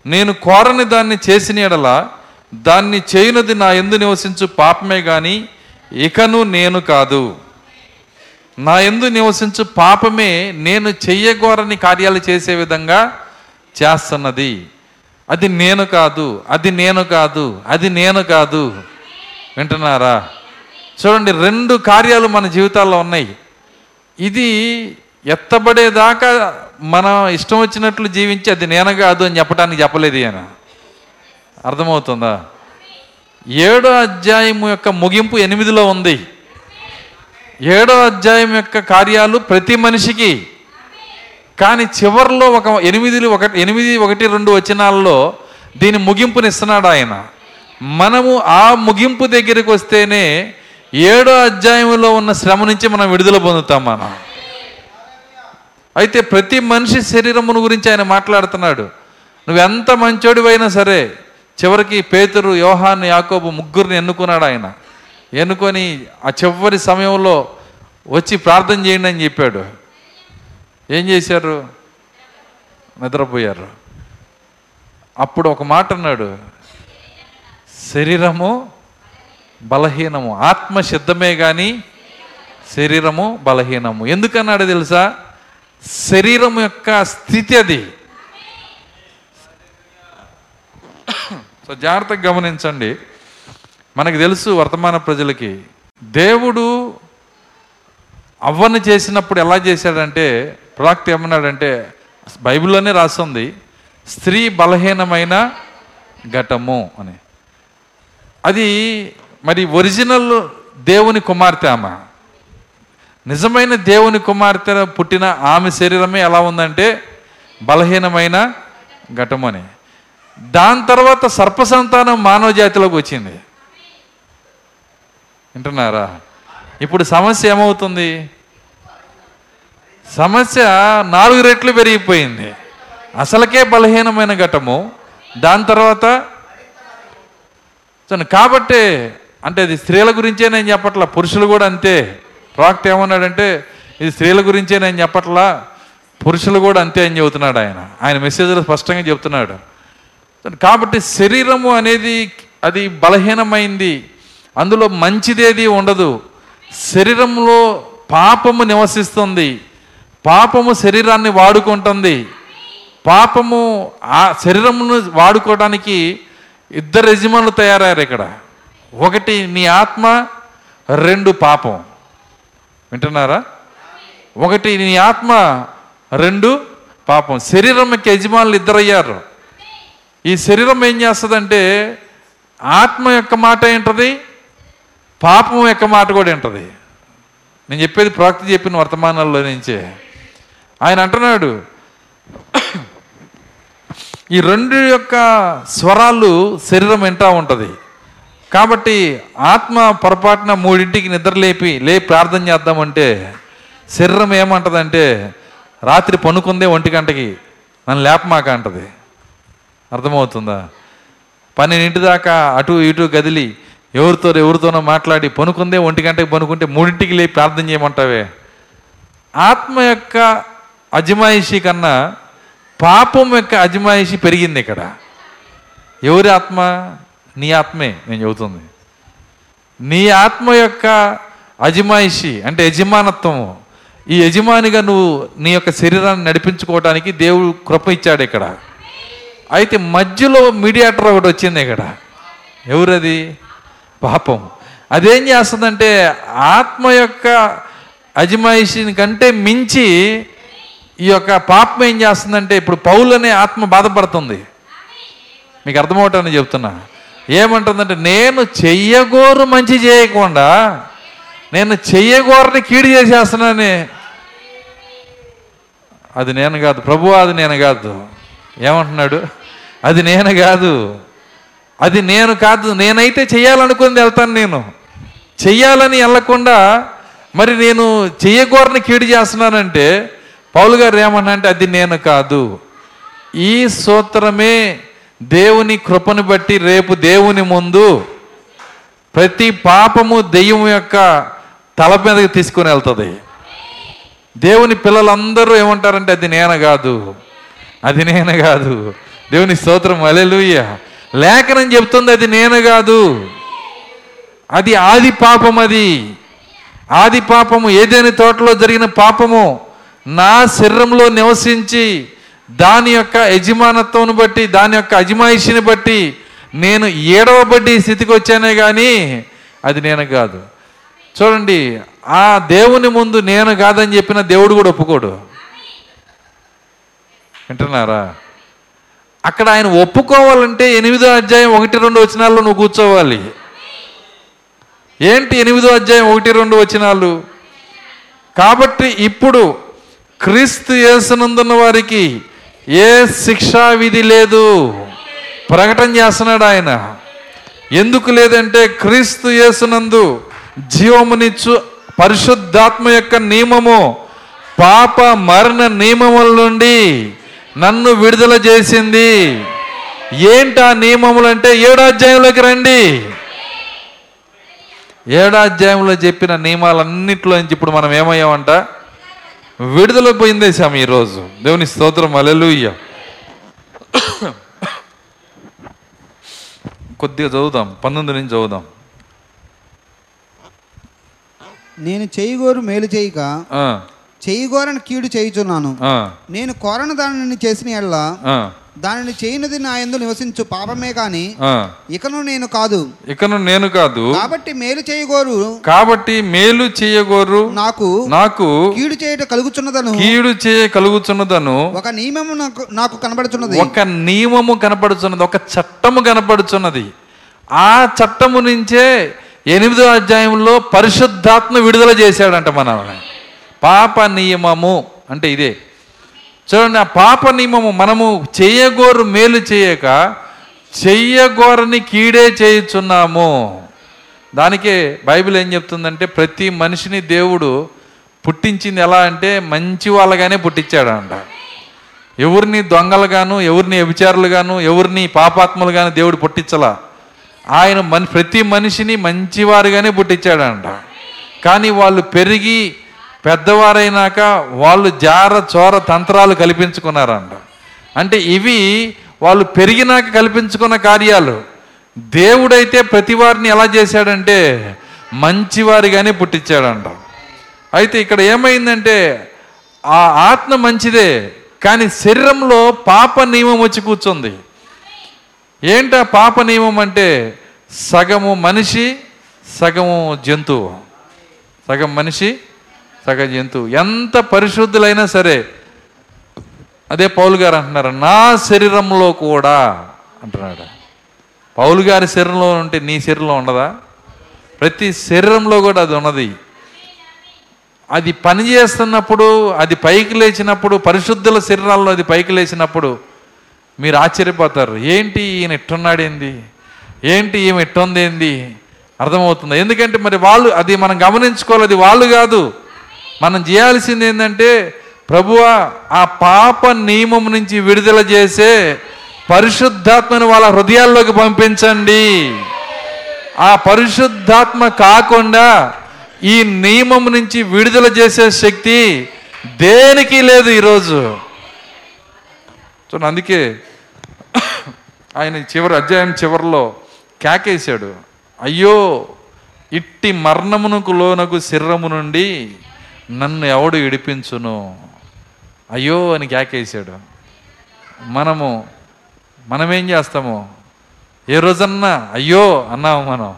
నేను కోరని దాన్ని చేసిన ఎడల దాన్ని చేయనది నా ఎందు నివసించు పాపమే కానీ ఇకను నేను కాదు. నా ఎందు నివసించు పాపమే నేను చెయ్యగోరని కార్యాలు చేసే విధంగా చేస్తున్నది. అది నేను కాదు అది నేను కాదు అది నేను కాదు. వింటున్నారా? చూడండి రెండు కార్యాలు మన జీవితాల్లో ఉన్నాయి. ఇది ఎత్తబడేదాకా మనం ఇష్టం వచ్చినట్లు జీవించి అది నేను కాదు అని చెప్పడానికి చెప్పలేదు ఆయన అర్థమవుతుందా? ఏడో అధ్యాయము యొక్క ముగింపు ఎనిమిదిలో ఉంది. ఏడో అధ్యాయం యొక్క కార్యాలు ప్రతి మనిషికి. కానీ చివర్లో ఒక ఎనిమిది ఒకటి ఎనిమిది ఒకటి రెండు వచనాల్లో దీని ముగింపునిస్తున్నాడు ఆయన. మనము ఆ ముగింపు దగ్గరికి వస్తేనే ఏడో అధ్యాయంలో ఉన్న శ్రమ నుంచి మనం విడుదల పొందుతాం మనం. అయితే ప్రతి మనిషి శరీరమును గురించి ఆయన మాట్లాడుతున్నాడు. నువ్వెంత మంచోడివైనా సరే చివరికి పేతురు యోహాన్ యాకోబు ముగ్గురిని ఎన్నుకున్నాడు ఆయన. ఎన్నుకొని ఆ చివరి సమయంలో వచ్చి ప్రార్థన చేయండి అని చెప్పాడు. ఏం చేశారు? నిద్రపోయారు. అప్పుడు ఒక మాట అన్నాడు. శరీరము బలహీనము. ఆత్మ సిద్ధమే కానీ శరీరము బలహీనము. ఎందుకన్నాడు తెలుసా? శరీరం యొక్క స్థితి అది. సో జాగ్రత్తగా గమనించండి. మనకు తెలుసు వర్తమాన ప్రజలకి దేవుడు అవ్వని చేసినప్పుడు ఎలా చేశాడంటే ప్రాక్తి ఏమన్నాడంటే బైబిల్లోనే రాస్తుంది స్త్రీ బలహీనమైన ఘటము అని. అది మరి ఒరిజినల్ దేవుని కుమార్తె ఆమె. నిజమైన దేవుని కుమార్తె పుట్టిన ఆమె శరీరమే ఎలా ఉందంటే బలహీనమైన ఘటమని దాని తర్వాత సర్పసంతానం మానవ జాతిలోకి వచ్చింది. వింటున్నారా? ఇప్పుడు సమస్య ఏమవుతుంది? సమస్య నాలుగు రెట్లు పెరిగిపోయింది. అసలకే బలహీనమైన ఘటము. దాని తర్వాత కాబట్టి అంటే అది స్త్రీల గురించే నేను చెప్పట్లా పురుషులు కూడా అంతే. ప్రాక్ట్ ఏమన్నాడంటే ఇది స్త్రీల గురించే నేను చెప్పట్లా పురుషులు కూడా అంతే అని చెబుతున్నాడు ఆయన. ఆయన మెసేజ్లో స్పష్టంగా చెబుతున్నాడు. కాబట్టి శరీరము అనేది అది బలహీనమైంది. అందులో మంచిదేది ఉండదు. శరీరంలో పాపము నివసిస్తుంది. పాపము శరీరాన్ని వాడుకుంటుంది. పాపము ఆ శరీరమును వాడుకోవడానికి ఇద్దరు యజమానులు తయారయ్యారు ఇక్కడ. ఒకటి నీ ఆత్మ రెండు పాపం. వింటున్నారా? ఒకటి నీ ఆత్మ రెండు పాపం. శరీరం యొక్క యజమానులు ఇద్దరయ్యారు. ఈ శరీరం ఏం చేస్తుందంటే ఆత్మ యొక్క మాట ఏంటది? పాపం యొక్క మాట కూడా ఏంటది? నేను చెప్పేది ప్రాక్తి చెప్పిన వర్తమానాల్లో నుంచే. ఆయన అంటున్నాడు ఈ రెండు యొక్క స్వరాలు శరీరం వింటా ఉంటుంది. కాబట్టి ఆత్మ పొరపాటున మూడింటికి నిద్రలేపి లే ప్రార్థన చేద్దామంటే శరీరం ఏమంటదంటే రాత్రి పనుకుందే ఒంటి గంటకి నన్ను లేపమాక అంటది. అర్థమవుతుందా? పన్నెండింటి దాకా అటు ఇటు గదిలి ఎవరితో ఎవరితోనో మాట్లాడి పనుకుందే ఒంటి గంటకి పనుకుంటే మూడింటికి లేపి ప్రార్థన చేయమంటావే? ఆత్మ యొక్క అజమాయిషి కన్నా పాపం యొక్క అజమాయిషి పెరిగింది ఇక్కడ. ఎవరి ఆత్మ? నీ ఆత్మే నేను చెబుతుంది. నీ ఆత్మ యొక్క అజమాయిషి అంటే యజమానత్వము. ఈ యజమానిగా నువ్వు నీ యొక్క శరీరాన్ని నడిపించుకోవడానికి దేవుడు కృప ఇచ్చాడు ఇక్కడ. అయితే మధ్యలో మీడియాటర్ ఒకటి వచ్చింది ఇక్కడ. ఎవరది? పాపం. అదేం చేస్తుందంటే ఆత్మ యొక్క అజమాయిషిని కంటే మించి ఈ యొక్క పాపం ఏం చేస్తుందంటే ఇప్పుడు పౌలనే అనే ఆత్మ బాధపడుతుంది. మీకు అర్థమవటాన్ని చెప్తున్నా. ఏమంటుందంటే నేను చెయ్యగోరు మంచి చేయకుండా నేను చెయ్యగోరని కీడు చేసేస్తున్నాను. అది నేను కాదు. ప్రభు అది నేను కాదు. ఏమంటున్నాడు? అది నేను కాదు. అది నేను కాదు. నేనైతే చేయాలనుకుని వెళ్తాను నేను. చెయ్యాలని వెళ్ళకుండా మరి నేను చెయ్యకూరని కీడు చేస్తున్నానంటే పౌలు గారు ఏమన్నంటే అది నేను కాదు. ఈ సూత్రమే దేవుని కృపను బట్టి రేపు దేవుని ముందు ప్రతి పాపము దెయ్యం యొక్క తల మీదకి తీసుకుని వెళ్తుంది. దేవుని పిల్లలందరూ ఏమంటారంటే అది నేను కాదు. అది నేను కాదు. దేవుని స్తోత్రం అలెలుయ్య లేఖనం చెప్తుంది అది నేను కాదు. అది ఆది పాపం అది. ఆది పాపము ఏదైనా తోటలో జరిగిన పాపము నా శరీరంలో నివసించి దాని యొక్క యజమానత్వంను బట్టి దాని యొక్క అజమాయిషిని బట్టి నేను ఏడవబడ్డి స్థితికి వచ్చానే కానీ అది నేను కాదు. చూడండి ఆ దేవుని ముందు నేను కాదని చెప్పిన దేవుడు కూడా ఒప్పుకోడు. వింటున్నారా? అక్కడ ఆయన ఒప్పుకోవాలంటే ఎనిమిదో అధ్యాయం ఒకటి రెండు వచనాల్లో నువ్వు కూర్చోవాలి. ఏంటి ఎనిమిదో అధ్యాయం ఒకటి రెండు వచనాలు? కాబట్టి ఇప్పుడు క్రీస్తు యేసునందున్న వారికి ఏ శిక్షా విధి లేదు. ప్రకటన చేస్తున్నాడు ఆయన. ఎందుకు లేదంటే క్రీస్తు యేసునందు జీవమునిచ్చు పరిశుద్ధాత్మ యొక్క నియమము పాప మరణ నియమముల నుండి నన్ను విడుదల చేసింది. ఏంటి ఆ నియమములు అంటే ఏడో అధ్యాయంలోకి రండి. ఏడో అధ్యాయంలో చెప్పిన నియమాలన్నింటిలో నుంచి ఇప్పుడు మనం ఏమయ్యామంట? విడుదల పొందేశాం ఈరోజు. దేవుని స్తోత్రం. అలెలుయ్య కొద్దిగా చదువుదాం. పంతొమ్మిది నుంచి చదువుదాం. నేను చేయగోరు మేలు చేయక చేయగోరని కీడు చేయుచున్నాను. నేను కోరను దానిని చేసిన ఆ, దానిని చేయనిది నా యందు నివసించు పాపమే కాని. ఇకను నేను కాదు. ఇకను నేను కాదు. కాబట్టి మేలు చేయగోరు. కాబట్టి మేలు చేయగోరు. నాకు నాకు కీడు చేయట కలుగుచున్నదను. కీడు చేయ కలుగుచున్నదను. ఒక నియమము నాకు నాకు కనబడుచున్నది. ఒక నియమము కనపడుచున్నది ఒక చట్టము కనపడుచున్నది ఆ చట్టము నుంచే ఎనిమిదో అధ్యాయంలో పరిశుద్ధాత్మ విడుదల చేశాడంట మనల్ని. పాప నియమము అంటే ఇదే. చూడండి ఆ పాప నియమము మనము చెయ్యగోరు మేలు చేయక చెయ్యగోరని కీడే చేయుచున్నాము. దానికే బైబిల్ ఏం చెప్తుందంటే ప్రతి మనిషిని దేవుడు పుట్టించింది ఎలా అంటే మంచి వాళ్ళగానే పుట్టించాడంట. ఎవరిని దొంగలుగాను ఎవరిని వ్యభిచారులుగాను ఎవరిని పాపాత్మలుగాను దేవుడు పుట్టించలా. ఆయన మన ప్రతి మనిషిని మంచివారుగానే పుట్టించాడంట. కానీ వాళ్ళు పెరిగి పెద్దవారైనాక వాళ్ళు జార చోర తంత్రాలు కల్పించుకున్నారంట. అంటే ఇవి వాళ్ళు పెరిగినాక కల్పించుకున్న కార్యాలు. దేవుడైతే ప్రతి వారిని ఎలా చేశాడంటే మంచివారిగానే పుట్టించాడంట. అయితే ఇక్కడ ఏమైందంటే ఆ ఆత్మ మంచిదే కానీ శరీరంలో పాప నియమం వచ్చి కూర్చుంది. ఏంట పాప నియమం అంటే సగము మనిషి సగము జంతువు. సగం మనిషి సగ జంతువు ఎంత పరిశుద్ధులైనా సరే అదే పౌలు గారు అంటున్నారు నా శరీరంలో కూడా అంటున్నాడు. పౌలు గారి శరీరంలో ఉంటే నీ శరీరంలో ఉండదా? ప్రతి శరీరంలో కూడా అది ఉన్నది. అది పని చేస్తున్నప్పుడు అది పైకి లేచినప్పుడు పరిశుద్ధుల శరీరాల్లో అది పైకి లేచినప్పుడు మీరు ఆశ్చర్యపోతారు. ఏంటి ఈయన ఇట్టున్నాడేంది ఏంటి ఈమె ఇట్టుంది ఏంది అర్థమవుతుంది. ఎందుకంటే మరి వాళ్ళు అది మనం గమనించుకోవాలి అది వాళ్ళు కాదు. మనం చేయాల్సింది ఏంటంటే ప్రభువా ఆ పాప నియమం నుంచి విడుదల చేసే పరిశుద్ధాత్మను వాళ్ళ హృదయాల్లోకి పంపించండి. ఆ పరిశుద్ధాత్మ కాకుండా ఈ నియమం నుంచి విడుదల చేసే శక్తి దేనికి లేదు ఈరోజు? చూడండి అందుకే ఆయన చివరి అధ్యాయం చివరిలో కేకేశాడు. అయ్యో ఇట్టి మరణమునకు లోనకు శరీరము నుండి నన్ను ఎవడు ఇడిపించును? అయ్యో అని కేకేశాడు మనము మనమేం చేస్తాము? ఏ రోజన్నా అయ్యో అన్నాము మనం.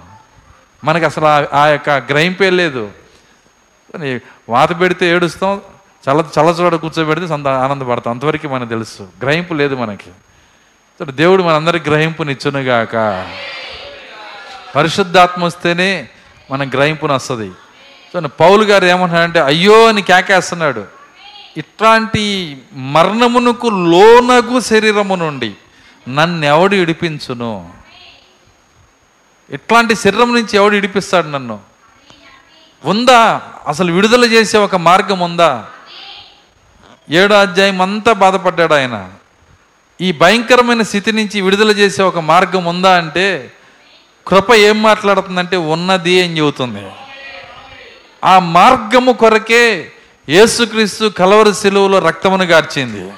మనకి అసలు ఆ- ఆ యొక్క గ్రహింపే లేదు. వాత పెడితే ఏడుస్తాం చల్ల చల్లచోడ కూర్చోబెడితే సంత ఆనందపడతాం. అంతవరకు మనకు తెలుసు. గ్రహింపు లేదు మనకి. దేవుడు మనందరికి గ్రహింపునిచ్చునుగాక. పరిశుద్ధాత్మ వస్తేనే మన గ్రహింపును వస్తుంది సో పౌలు గారు ఏమంటున్నాడంటే అయ్యో అని కేకేస్తున్నాడు. ఇట్లాంటి మరణమునకు లోనగు శరీరము నుండి నన్ను ఎవడు ఇడిపించును? ఇట్లాంటి శరీరం నుంచి ఎవడు ఇడిపిస్తాడు నన్ను? ఉందా? అసలు విడుదల చేసే ఒక మార్గం ఉందా? ఏడో అధ్యాయం అంతా బాధపడ్డాడు ఆయన. ఈ భయంకరమైన స్థితి నుంచి విడుదల చేసే ఒక మార్గం ఉందా అంటే కృప ఏం మాట్లాడుతుందంటే ఉన్నది అని చెబుతుంది. ఆ మార్గము కొరకే యేసుక్రీస్తు కలవరి శిలువలో రక్తమును గార్చింది.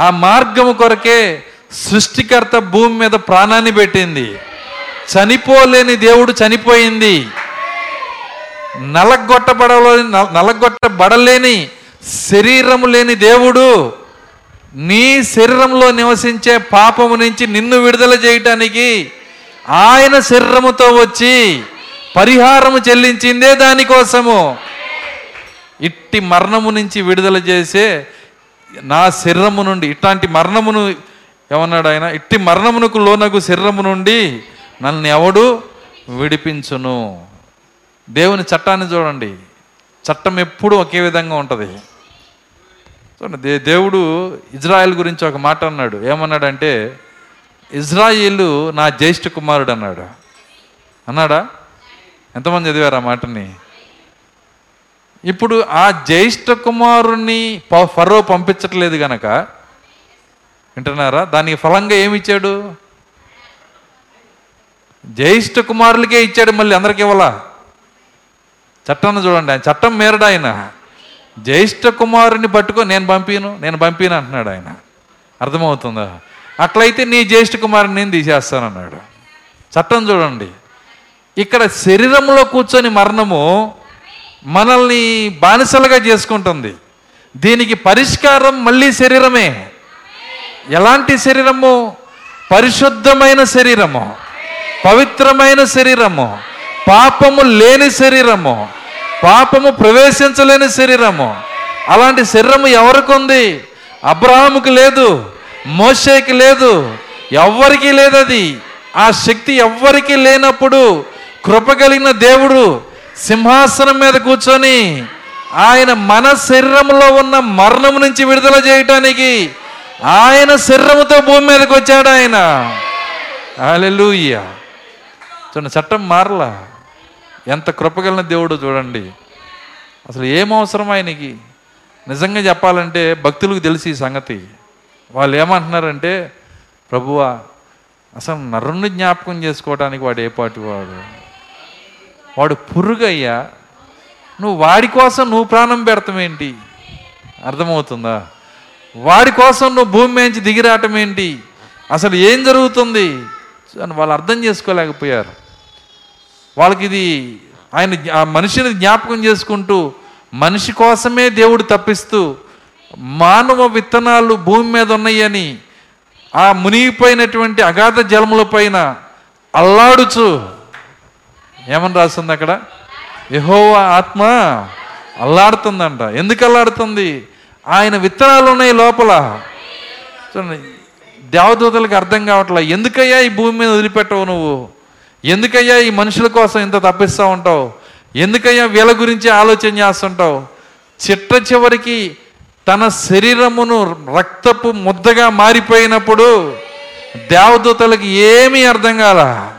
ఆ మార్గము కొరకే సృష్టికర్త భూమి మీద ప్రాణాన్ని పెట్టింది. చనిపోలేని దేవుడు చనిపోయింది. నలగొట్టబడలో నలగొట్టబడలేని శరీరము లేని దేవుడు నీ శరీరంలో నివసించే పాపము నుంచి నిన్ను విడుదల చేయటానికి ఆయన శరీరముతో వచ్చి పరిహారము చెల్లించిందే దానికోసము. ఇట్టి మరణము నుంచి విడుదల చేసే నా శరీరము నుండి ఇట్లాంటి మరణమును ఏమన్నాడు ఆయన? ఇట్టి మరణమునకు లోనకు శరీరము నుండి నన్ను ఎవడు విడిపించును? దేవుని చట్టాన్ని చూడండి. చట్టం ఎప్పుడూ ఒకే విధంగా ఉంటుంది. చూడండి దే దేవుడు ఇజ్రాయెల్ గురించి ఒక మాట అన్నాడు. ఏమన్నాడంటే ఇజ్రాయిల్ నా జ్యేష్ఠ కుమారుడు అన్నాడు. అన్నాడా? ఎంతమంది చదివారు ఆ మాటని? ఇప్పుడు ఆ జ్యేష్ఠ కుమారుణ్ణి ప- ఫరో పంపించట్లేదు గనక వింటున్నారా? దానికి ఫలంగా ఏమి ఇచ్చాడు? జ్యేష్ఠ కుమారులకే ఇచ్చాడు మళ్ళీ అందరికి ఇవ్వాలా? చట్టాన్ని చూడండి ఆయన చట్టం మేరడు ఆయన. జ్యేష్ఠ కుమారుని పట్టుకొని నేను పంపిను నేను పంపిను అంటున్నాడు ఆయన. అర్థమవుతుందా? అట్లయితే నీ జ్యేష్ఠ కుమారుని నేను తీసేస్తానన్నాడు. చట్టం చూడండి. ఇక్కడ శరీరంలో కూర్చొని మరణము మనల్ని బానిసలుగా చేసుకుంటుంది. దీనికి పరిష్కారం మళ్ళీ శరీరమే. ఎలాంటి శరీరము? పరిశుద్ధమైన శరీరము. పవిత్రమైన శరీరము. పాపము లేని శరీరము. పాపము ప్రవేశించలేని శరీరము. అలాంటి శరీరము ఎవరికి ఉంది? అబ్రహాముకి లేదు. మోషేకి లేదు. ఎవ్వరికీ లేదు అది ఆ శక్తి ఎవ్వరికీ లేనప్పుడు కృప కలిగిన దేవుడు సింహాసనం మీద కూర్చొని ఆయన మన శరీరంలో ఉన్న మరణం నుంచి విడుదల చేయటానికి ఆయన శరీరముతో భూమి మీదకి వచ్చాడు ఆయన. హల్లెలూయా. చూడండి చట్టం మారలా. ఎంత కృపగలిన దేవుడు చూడండి. అసలు ఏం అవసరం ఆయనకి? నిజంగా చెప్పాలంటే భక్తులకు తెలిసి ఈ సంగతి. వాళ్ళు ఏమంటున్నారంటే ప్రభువా అసలు నరుణ్ణి జ్ఞాపకం చేసుకోవడానికి వాడు ఏ పాటి వాడు? వాడు పురుగయ్యా. నువ్వు వాడి కోసం నువ్వు ప్రాణం పెడతామేంటి అర్థమవుతుందా? వాడి కోసం నువ్వు భూమి నుంచి దిగిరాటం ఏంటి అసలు ఏం జరుగుతుంది? అని వాళ్ళు అర్థం చేసుకోలేకపోయారు. వాళ్ళకి ఇది ఆయన ఆ మనిషిని జ్ఞాపకం చేసుకుంటూ మనిషి కోసమే దేవుడు తప్పిస్తూ మానవ విత్తనాలు భూమి మీద ఉన్నాయని ఆ మునిగిపోయినటువంటి అగాధ జలముల పైన అల్లాడుచు ఏమని రాస్తుంది అక్కడ? యహోవా ఆత్మ అల్లాడుతుందంట. ఎందుకు అల్లాడుతుంది? ఆయన విత్తనాలు ఉన్నాయి లోపల. చూడండి దేవదూతలకు అర్థం కావట్లే ఎందుకయ్యా ఈ భూమి మీద వదిలిపెట్టవు నువ్వు? ఎందుకయ్యా ఈ మనుషుల కోసం ఇంత తప్పిస్తూ ఉంటావు? ఎందుకయ్యా వీళ్ళ గురించి ఆలోచన చేస్తుంటావు? చిట్ట చివరికి తన శరీరమును రక్తపు ముద్దగా మారిపోయినప్పుడు దేవదూతలకు ఏమీ అర్థం కాల?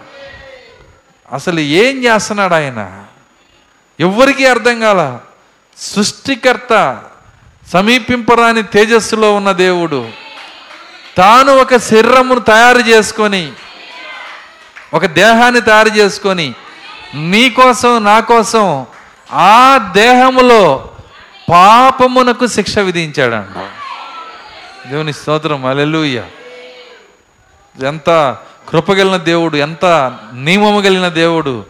అసలు ఏం చేస్తున్నాడు ఆయన? ఎవ్వరికీ అర్థం కాల. సృష్టికర్త సమీపింపరాని తేజస్సులో ఉన్న దేవుడు. తాను ఒక శరీరమును తయారు చేసుకొని ఒక దేహాన్ని తయారు చేసుకొని నీ కోసం నా కోసం ఆ దేహములో పాపమునకు శిక్ష విధించాడంట. దేవుని స్తోత్రం. అలెలుయ్య ఎంత కృపగలిగిన దేవుడు ఎంత నియమము కలిగిన దేవుడు.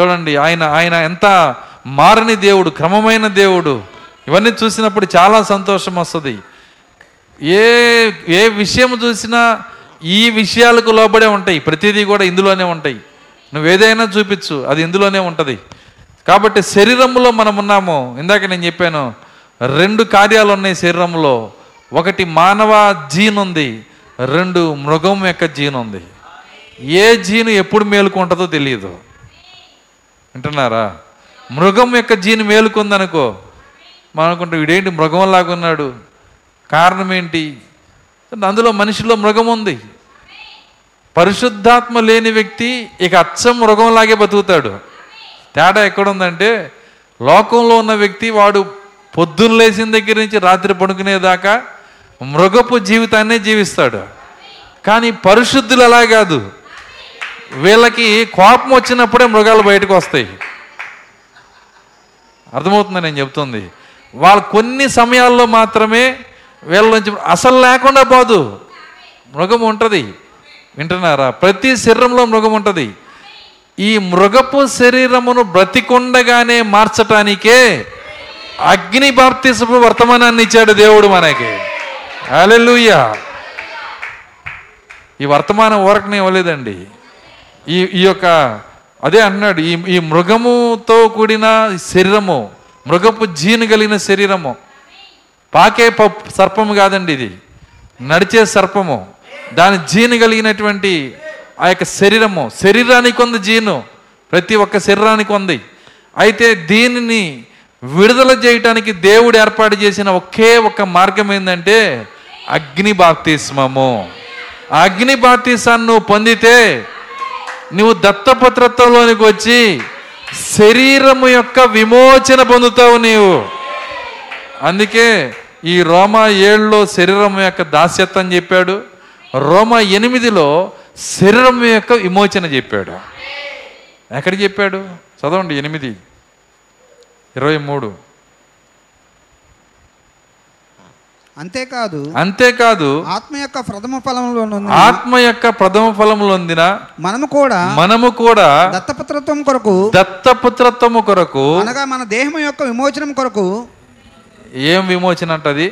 చూడండి ఆయన ఆయన ఎంత మారని దేవుడు క్రమమైన దేవుడు. ఇవన్నీ చూసినప్పుడు చాలా సంతోషం వస్తుంది. ఏ ఏ విషయం చూసినా ఈ విషయాలకు లోబడే ఉంటాయి. ప్రతిదీ కూడా ఇందులోనే ఉంటాయి. నువ్వు ఏదైనా చూపించు అది ఇందులోనే ఉంటుంది. కాబట్టి శరీరంలో మనం ఉన్నాము ఇందాక నేను చెప్పాను రెండు కార్యాలు ఉన్నాయి శరీరంలో. ఒకటి మానవ జీన్ ఉంది రెండు మృగం యొక్క జీన్ ఉంది. ఏ జీను ఎప్పుడు మేలుకుంటుందో తెలియదు వింటున్నారా? మృగం యొక్క జీను మేలుకుందనుకో మనం అనుకుంటాం వీడేంటి మృగంలాగా ఉన్నాడు కారణం ఏంటి అందులో మనిషిలో మృగం ఉంది. పరిశుద్ధాత్మ లేని వ్యక్తి ఇక అచ్చం మృగంలాగే బతుకుతాడు. తేడా ఎక్కడుందంటే లోకంలో ఉన్న వ్యక్తి వాడు పొద్దున్న లేచిన దగ్గర నుంచి రాత్రి పడుకునేదాకా మృగపు జీవితాన్నే జీవిస్తాడు. కానీ పరిశుద్ధులు అలా కాదు. వీళ్ళకి కోపం వచ్చినప్పుడే మృగాలు బయటకు వస్తాయి. అర్థమవుతుంది నేను చెప్తుంది? వాళ్ళు కొన్ని సమయాల్లో మాత్రమే వీళ్ళ నుంచి అసలు లేకుండా పోదు. మృగం ఉంటుంది. వింటున్నారా? ప్రతి శరీరంలో మృగం ఉంటుంది. ఈ మృగపు శరీరమును బ్రతికుండగానే మార్చటానికే అగ్ని బాప్తిసపు వర్తమానాన్ని ఇచ్చాడు దేవుడు మనకి. హల్లెలూయా. ఈ వర్తమానం ఊరకనే ఇవ్వలేదండి. ఈ ఈ యొక్క అదే అన్నాడు ఈ ఈ మృగముతో కూడిన శరీరము మృగపు జీను కలిగిన శరీరము పాకే పప్ సర్పము కాదండి ఇది. నడిచే సర్పము దాని జీను కలిగినటువంటి ఆ యొక్క శరీరము శరీరానికి ఉంది జీను ప్రతి ఒక్క శరీరానికి ఉంది. అయితే దీనిని విడుదల చేయటానికి దేవుడు ఏర్పాటు చేసిన ఒకే ఒక మార్గం ఏంటంటే అగ్ని బాప్తిస్మము. ఆ అగ్ని బాప్తిసాన్ని నువ్వు పొందితే నువ్వు దత్తపుత్రత్వంలోనికి వచ్చి శరీరము యొక్క విమోచన పొందుతావు నీవు. అందుకే ఈ రోమా ఏళ్ళలో శరీరం యొక్క దాస్యత్వం చెప్పాడు. రోమా ఎనిమిదిలో శరీరం యొక్క విమోచన చెప్పాడు. ఎక్కడ చెప్పాడు? చదవండి ఎనిమిది. ఇరవై మూడు. అంతేకాదు అంతేకాదు ఆత్మ యొక్క ప్రథమ ఫలంలో ఆత్మ యొక్క ప్రథమ ఫలములు పొందిన మనము కూడా మనము కూడా దత్తపుత్రత్వం కొరకు దత్తపుత్రత్వము కొరకు అనగా మన దేహం యొక్క విమోచనం కొరకు ఏం విమోచన అంటది?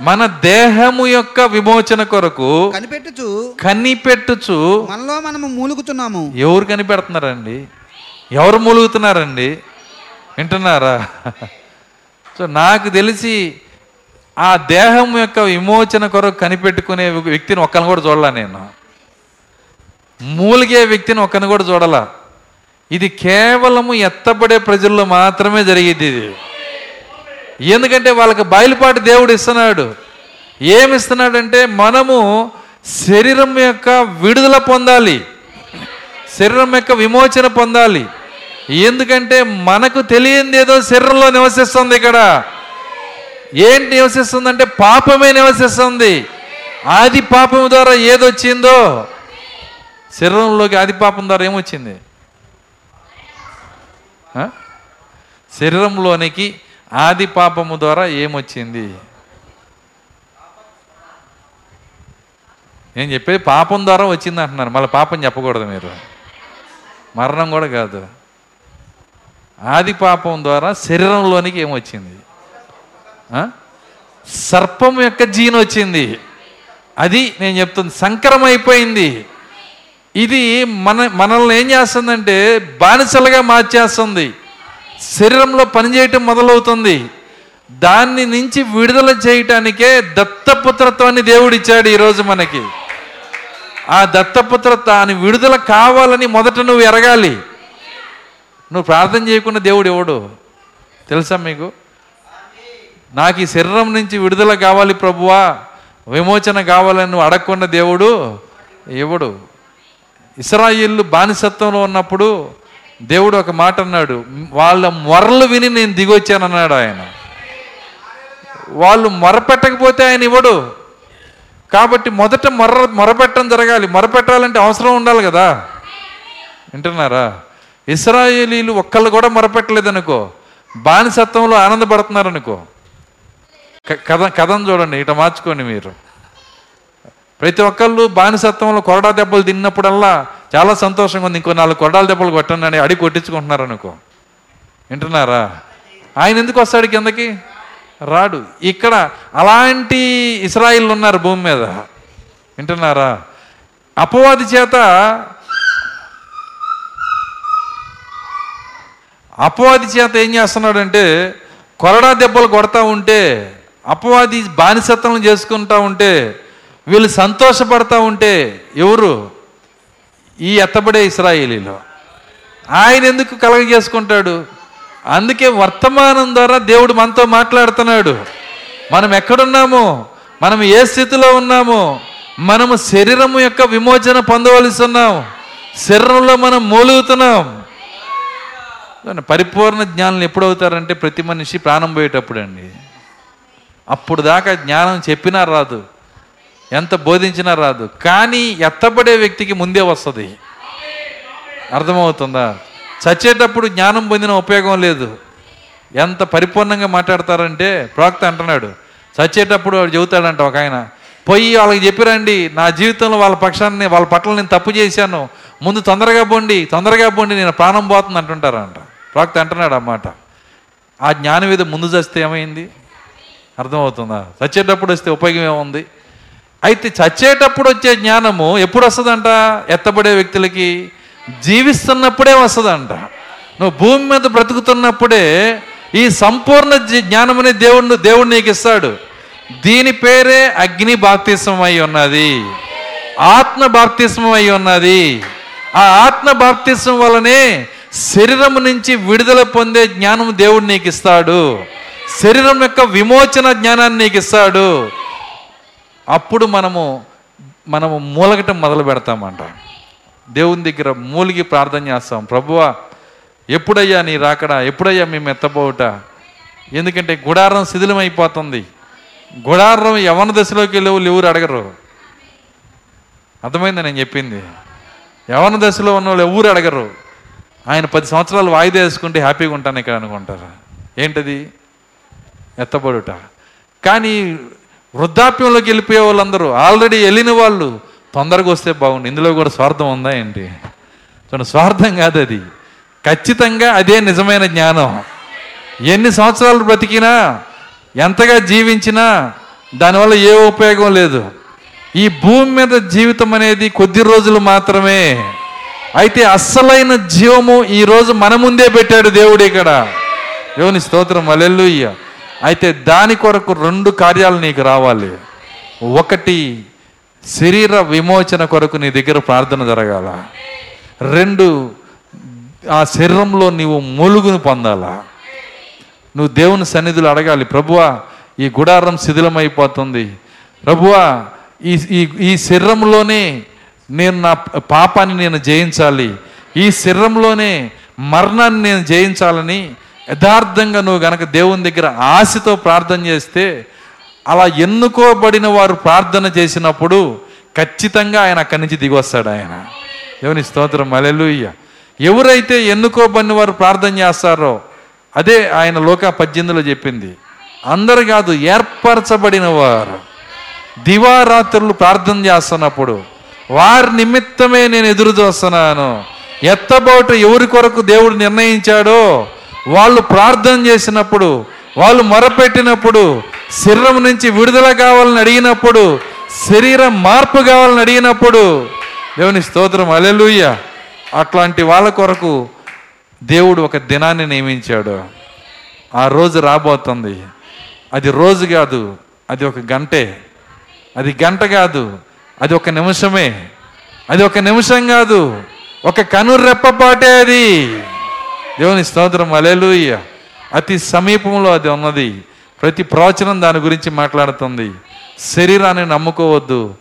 మన దేహము యొక్క విమోచన కొరకు కనిపెట్టుచు కనిపెట్టుచు మనలో మనము మూలుగుతున్నాము. ఎవరు కనిపెడుతున్నారండి? ఎవరు మూలుగుతున్నారండి? వింటున్నారా? సో నాకు తెలిసి ఆ దేహం యొక్క విమోచన కొరకు కనిపెట్టుకునే వ్యక్తిని ఒక్కరిని కూడా చూడలా నేను. మూలిగే వ్యక్తిని ఒక్కరిని కూడా చూడలా. ఇది కేవలము ఎత్తబడే ప్రజల్లో మాత్రమే జరిగేది ఇది. ఎందుకంటే వాళ్ళకి బయలుపాటు దేవుడు ఇస్తున్నాడు. ఏమి ఇస్తున్నాడంటే మనము శరీరం యొక్క విడుదల పొందాలి. శరీరం యొక్క విమోచన పొందాలి. ఎందుకంటే మనకు తెలియంది ఏదో శరీరంలో నివసిస్తుంది ఇక్కడ. ఏంటి నివసిస్తుందంటే పాపమే నివసిస్తుంది. ఆది పాపం ద్వారా ఏదొచ్చిందో? శరీరంలోకి ఆది పాపం ద్వారా ఏమొచ్చింది? శరీరంలోనికి ఆది పాపము ద్వారా ఏమొచ్చింది? నేను చెప్పేది పాపం ద్వారా వచ్చింది అంటున్నారు మళ్ళీ పాపం చెప్పకూడదు మీరు. మరణం కూడా కాదు. ఆది పాపం ద్వారా శరీరంలోనికి ఏమొచ్చింది? సర్పం యొక్క జీన్ వచ్చింది. అది నేను చెప్తుంది సంకరం అయిపోయింది ఇది మన మనల్ని ఏం చేస్తుందంటే బానిసలుగా మార్చేస్తుంది. శరీరంలో పనిచేయటం మొదలవుతుంది. దాన్ని నుంచి విడుదల చేయటానికే దత్తపుత్రత్వాన్ని దేవుడు ఇచ్చాడు ఈరోజు మనకి. ఆ దత్తపుత్రత్వాన్ని విడుదల కావాలని మొదట నువ్వు ఎరగాలి. నువ్వు ప్రార్థన చేయకుండా దేవుడు ఎవడు? తెలుసా మీకు? నాకు ఈ శరీరం నుంచి విడుదల కావాలి ప్రభువా. విమోచన కావాలని నువ్వు దేవుడు ఎవడు? ఇస్రాయిల్లు బానిసత్వంలో ఉన్నప్పుడు దేవుడు ఒక మాట అన్నాడు వాళ్ళ మొరలు విని నేను దిగొచ్చానన్నాడు ఆయన. వాళ్ళు మొరపెట్టకపోతే ఆయన ఇవ్వడు కాబట్టి మొదట మొర్ర మొరపెట్టడం జరగాలి. మొరపెట్టాలంటే అవసరం ఉండాలి కదా. వింటున్నారా? ఇస్రాయేలీలు ఒక్కళ్ళు కూడా మొరపెట్టలేదనుకో బానిసత్వంలో ఆనందపడుతున్నారనుకో. కథ కథను చూడండి ఇట మార్చుకోండి మీరు. ప్రతి ఒక్కళ్ళు బానిసత్వంలో కొరడా దెబ్బలు తిన్నప్పుడల్లా చాలా సంతోషంగా ఉంది. ఇంకో నాలుగు కొరడాల దెబ్బలు కొట్టండి అని అడిగి కొట్టించుకుంటున్నారు అనుకో. వింటున్నారా? ఆయన ఎందుకు వస్తాడు కిందకి? రాడు. ఇక్కడ అలాంటి ఇస్రాయిల్ ఉన్నారు భూమి మీద. వింటున్నారా? అపవాది చేత అపవాది చేత ఏం చేస్తున్నాడంటే కొరడా దెబ్బలు కొడతా ఉంటే అపవాది బానిసత్వం చేసుకుంటా ఉంటే వీళ్ళు సంతోషపడతా ఉంటే ఎవరు? ఈ ఎత్తబడే ఇస్రాయేలీలో. ఆయన ఎందుకు కలగ చేసుకుంటాడు? అందుకే వర్తమానం ద్వారా దేవుడు మనతో మాట్లాడుతున్నాడు. మనం ఎక్కడున్నాము మనం ఏ స్థితిలో ఉన్నాము మనము శరీరము యొక్క విమోచన పొందవలసి ఉన్నాం శరీరంలో మనం మూలుగుతున్నాం. పరిపూర్ణ జ్ఞానులు ఎప్పుడవుతారంటే ప్రతి మనిషి ప్రాణం పోయేటప్పుడు అండి అప్పుడు దాకా జ్ఞానం చెప్పినా రాదు. ఎంత బోధించినా రాదు. కానీ ఎత్తబడే వ్యక్తికి ముందే వస్తుంది. అర్థమవుతుందా? చచ్చేటప్పుడు జ్ఞానం పొందిన ఉపయోగం లేదు. ఎంత పరిపూర్ణంగా మాట్లాడతారంటే ప్రవక్త అంటున్నాడు. చచ్చేటప్పుడు వాడు చెబుతాడంట ఒక ఆయన పోయి వాళ్ళకి చెప్పిరండి నా జీవితంలో వాళ్ళ పక్షాన్ని వాళ్ళ పట్ల నేను తప్పు చేశాను. ముందు తొందరగా పోండి తొందరగా పోండి నేను ప్రాణం పోతుంది అంటుంటారంట. ప్రవక్త అంటున్నాడు అన్నమాట ఆ జ్ఞానం మీద ముందు చస్తే ఏమైంది? అర్థమవుతుందా? చచ్చేటప్పుడు వస్తే ఉపయోగం ఏముంది? అయితే చచ్చేటప్పుడు వచ్చే జ్ఞానము ఎప్పుడు వస్తుందంట ఎత్తబడే వ్యక్తులకి? జీవిస్తున్నప్పుడే వస్తుందంట. నువ్వు భూమి మీద బ్రతుకుతున్నప్పుడే ఈ సంపూర్ణ జ్ఞానమని జ్ఞానం అనే దేవుడు దేవుడు నీకు ఇస్తాడు. దీని పేరే అగ్ని బాప్తిసం అయి ఉన్నది. ఆత్మ బాప్తిసం అయి ఉన్నది. ఆ ఆత్మ బాప్తిసం వలనే శరీరం నుంచి విడుదల పొందే జ్ఞానం దేవుడు నీకు ఇస్తాడు. శరీరం యొక్క విమోచన జ్ఞానాన్ని నీకు ఇస్తాడు. అప్పుడు మనము మనము మూలగటం మొదలు పెడతామంట. దేవుని దగ్గర మూలిగి ప్రార్థన చేస్తాం. ప్రభువా ఎప్పుడయ్యా నీ రాకడా? ఎప్పుడయ్యా మేము ఎత్తబోవుట? ఎందుకంటే గుడారం శిథిలమైపోతుంది. గుడారం యవన దశలోకి వెళ్ళి వాళ్ళు ఎవరు అడగరు. అర్థమైంది నేను చెప్పింది? యవన దశలో ఉన్న వాళ్ళు ఎవరు అడగరు. ఆయన పది సంవత్సరాలు వాయిదా వేసుకుంటే హ్యాపీగా ఉంటాను ఇక్కడ అనుకుంటారు. ఏంటది? ఎత్తబడుట. కానీ వృద్ధాప్యంలోకి వెళ్ళిపోయే వాళ్ళందరూ ఆల్రెడీ వెళ్ళిన వాళ్ళు తొందరగా వస్తే బాగుండు. ఇందులో కూడా స్వార్థం ఉందా ఏంటి? చూడండి స్వార్థం కాదు అది. ఖచ్చితంగా అదే నిజమైన జ్ఞానం. ఎన్ని సంవత్సరాలు బ్రతికినా ఎంతగా జీవించినా దానివల్ల ఏ ఉపయోగం లేదు. ఈ భూమి మీద జీవితం అనేది కొద్ది రోజులు మాత్రమే. అయితే అస్సలైన జీవము ఈ రోజు మన ముందే పెట్టాడు దేవుడు ఇక్కడ. దేవుని స్తోత్రం. అలెల్లుయ్య అయితే దాని కొరకు రెండు కార్యాలు నీకు రావాలి. ఒకటి శరీర విమోచన కొరకు నీ దగ్గర ప్రార్థన జరగాల. రెండు ఆ శరీరంలో నీవు మూలుగును పొందాలా. నువ్వు దేవుని సన్నిధులు అడగాలి ప్రభువా ఈ గుడారం శిథిలమైపోతుంది. ప్రభువా ఈ ఈ ఈ శరీరంలోనే నేను నా పాపాన్ని నేను జయించాలి. ఈ శరీరంలోనే మరణాన్ని నేను జయించాలని యథార్థంగా నువ్వు గనక దేవుని దగ్గర ఆశతో ప్రార్థన చేస్తే అలా ఎన్నుకోబడిన వారు ప్రార్థన చేసినప్పుడు ఖచ్చితంగా ఆయన అక్కడి నుంచి దిగి వస్తాడు ఆయన. దేవుని స్తోత్రం. మలెలుయ్య ఎవరైతే ఎన్నుకోబడిన వారు ప్రార్థన చేస్తారో అదే ఆయన లోక పద్దెనిమిదిలో చెప్పింది. అందరు కాదు ఏర్పరచబడిన వారు. దివారాత్రులు ప్రార్థన చేస్తున్నప్పుడు వారి నిమిత్తమే నేను ఎదురు చూస్తున్నాను. ఎత్తబోట ఎవరి కొరకు దేవుడు నిర్ణయించాడో వాళ్ళు ప్రార్థన చేసినప్పుడు వాళ్ళు మొరపెట్టినప్పుడు శరీరం నుంచి విడుదల కావాలని అడిగినప్పుడు శరీరం మార్పు కావాలని అడిగినప్పుడు దేవుని స్తోత్రం అలెలుయ్య అట్లాంటి వాళ్ళ కొరకు దేవుడు ఒక దినాన్ని నియమించాడు. ఆ రోజు రాబోతుంది. అది రోజు కాదు అది ఒక గంటే. అది గంట కాదు అది ఒక నిమిషమే. అది ఒక నిమిషం కాదు ఒక కనురెప్పపాటే అది. దేవుని స్తోత్రం అలెలుయ్య అతి సమీపంలో అది ఉన్నది. ప్రతి ప్రవచనం దాని గురించి మాట్లాడుతుంది. శరీరాన్ని నమ్ముకోవద్దు.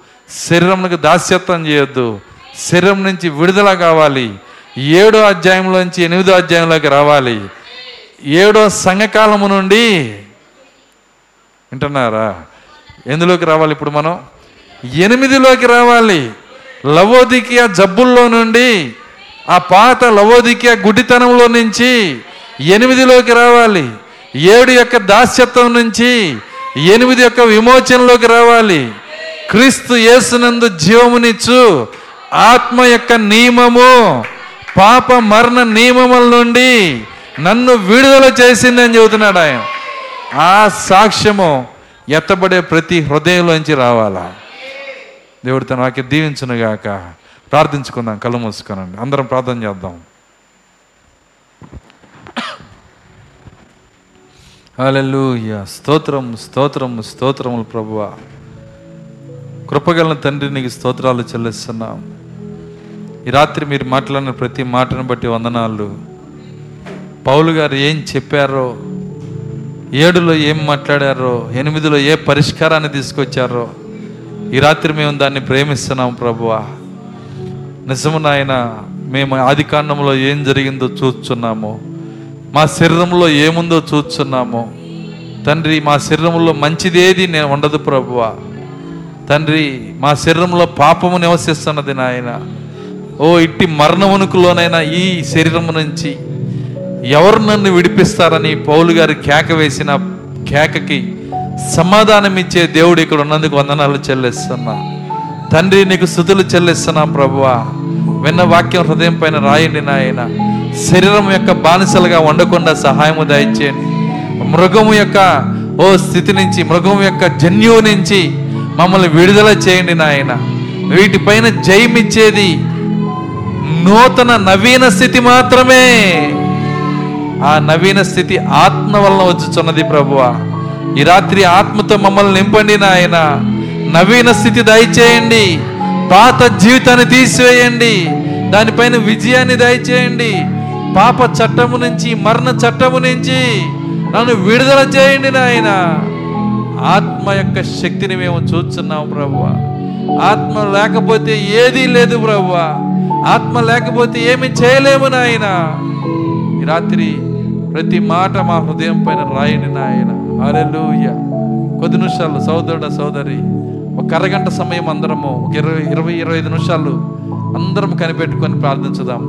శరీరంకు దాస్యత్వం చేయొద్దు. శరీరం నుంచి విడుదల కావాలి. ఏడో అధ్యాయంలోంచి ఎనిమిదో అధ్యాయంలోకి రావాలి. ఏడో సంఘకాలము నుండి వింటున్నారా? ఎందులోకి రావాలి ఇప్పుడు మనం? ఎనిమిదిలోకి రావాలి. లవోదికియా జబ్బుల్లో నుండి ఆ పాత లవోదికియా గుడ్డితనంలో నుంచి ఎనిమిదిలోకి రావాలి. ఏడు యొక్క దాస్యత్వం నుంచి ఎనిమిది యొక్క విమోచనలోకి రావాలి. క్రీస్తు యేసునందు జీవమునిచ్చు ఆత్మ యొక్క నియమము పాప మరణ నియమముల నుండి నన్ను విడుదల చేసిందని చెబుతున్నాడు ఆయన. ఆ సాక్ష్యము ఎత్తబడే ప్రతి హృదయంలోంచి రావాలా? దేవుడు తన వాక్య దీవించునుగాక. ప్రార్థించుకుందాం కళ్ళు మూసుకునండి. అందరం ప్రార్థన చేద్దాం. హల్లెలూయా. స్తోత్రం స్తోత్రం స్తోత్రములు ప్రభువ. కృపగల తండ్రి నీకు స్తోత్రాలు చెల్లిస్తున్నాం. ఈ రాత్రి మీరు మాట్లాడిన ప్రతి మాటను బట్టి వందనాలు. పౌలు గారు ఏం చెప్పారో ఏడులో ఏం మాట్లాడారో ఎనిమిదిలో ఏ పరిష్కారాన్ని తీసుకొచ్చారో ఈ రాత్రి మేము దాన్ని ప్రేమిస్తున్నాం ప్రభువా. నిజము నాయన మేము ఆది కాండంలో ఏం జరిగిందో చూస్తున్నాము. మా శరీరంలో ఏముందో చూస్తున్నాము. తండ్రి మా శరీరంలో మంచిదేది నేను ఉండదు ప్రభువ. తండ్రి మా శరీరంలో పాపము నివసిస్తున్నది నాయన. ఓ ఇట్టి మరణమునుకులోనైనా ఈ శరీరం నుంచి ఎవరు నన్ను విడిపిస్తారని పౌలు గారు కేక వేసిన కేకకి సమాధానం ఇచ్చే దేవుడు ఇక్కడ ఉన్నందుకు వందనాలు చెల్లిస్తున్నా. తండ్రి నీకు స్థుతులు చెల్లిస్తున్నా ప్రభువా. విన్న వాక్యం హృదయం పైన రాయండి నాయన. శరీరం యొక్క బానిసలుగా ఉండకుండా సహాయము దయచేయండి. మృగము యొక్క ఓ స్థితి నుంచి మృగం యొక్క జన్యువు నుంచి మమ్మల్ని విడుదల చేయండి నాయన. వీటిపైన జయమిచ్చేది నూతన నవీన స్థితి మాత్రమే. ఆ నవీన స్థితి ఆత్మ వలన వచ్చుచున్నది ప్రభువా. ఈ రాత్రి ఆత్మతో మమ్మల్ని నింపండి నాయన. నవీన స్థితి దయచేయండి. పాత జీవితాన్ని తీసివేయండి. దానిపైన విజయాన్ని దయచేయండి. పాప చట్టము నుంచి మరణ చట్టము నుంచి నన్ను విడుదల చేయండి నాయన. ఆత్మ యొక్క శక్తిని మేము చూస్తున్నాం ప్రభు ఆత్మ లేకపోతే ఏదీ లేదు ప్రభు ఆత్మ లేకపోతే ఏమి చేయలేము నాయన. ఈ రాత్రి ప్రతి మాట మా హృదయం పైన రాయండి నాయన. అరెలుయ్య కొద్ది నిమిషాలు సోదరుడ సోదరి. ఒక అరగంట సమయం అందరము ఒక ఇరవై ఇరవై ఇరవై ఐదు నిమిషాలు అందరం కనిపెట్టుకొని ప్రార్థించుదాం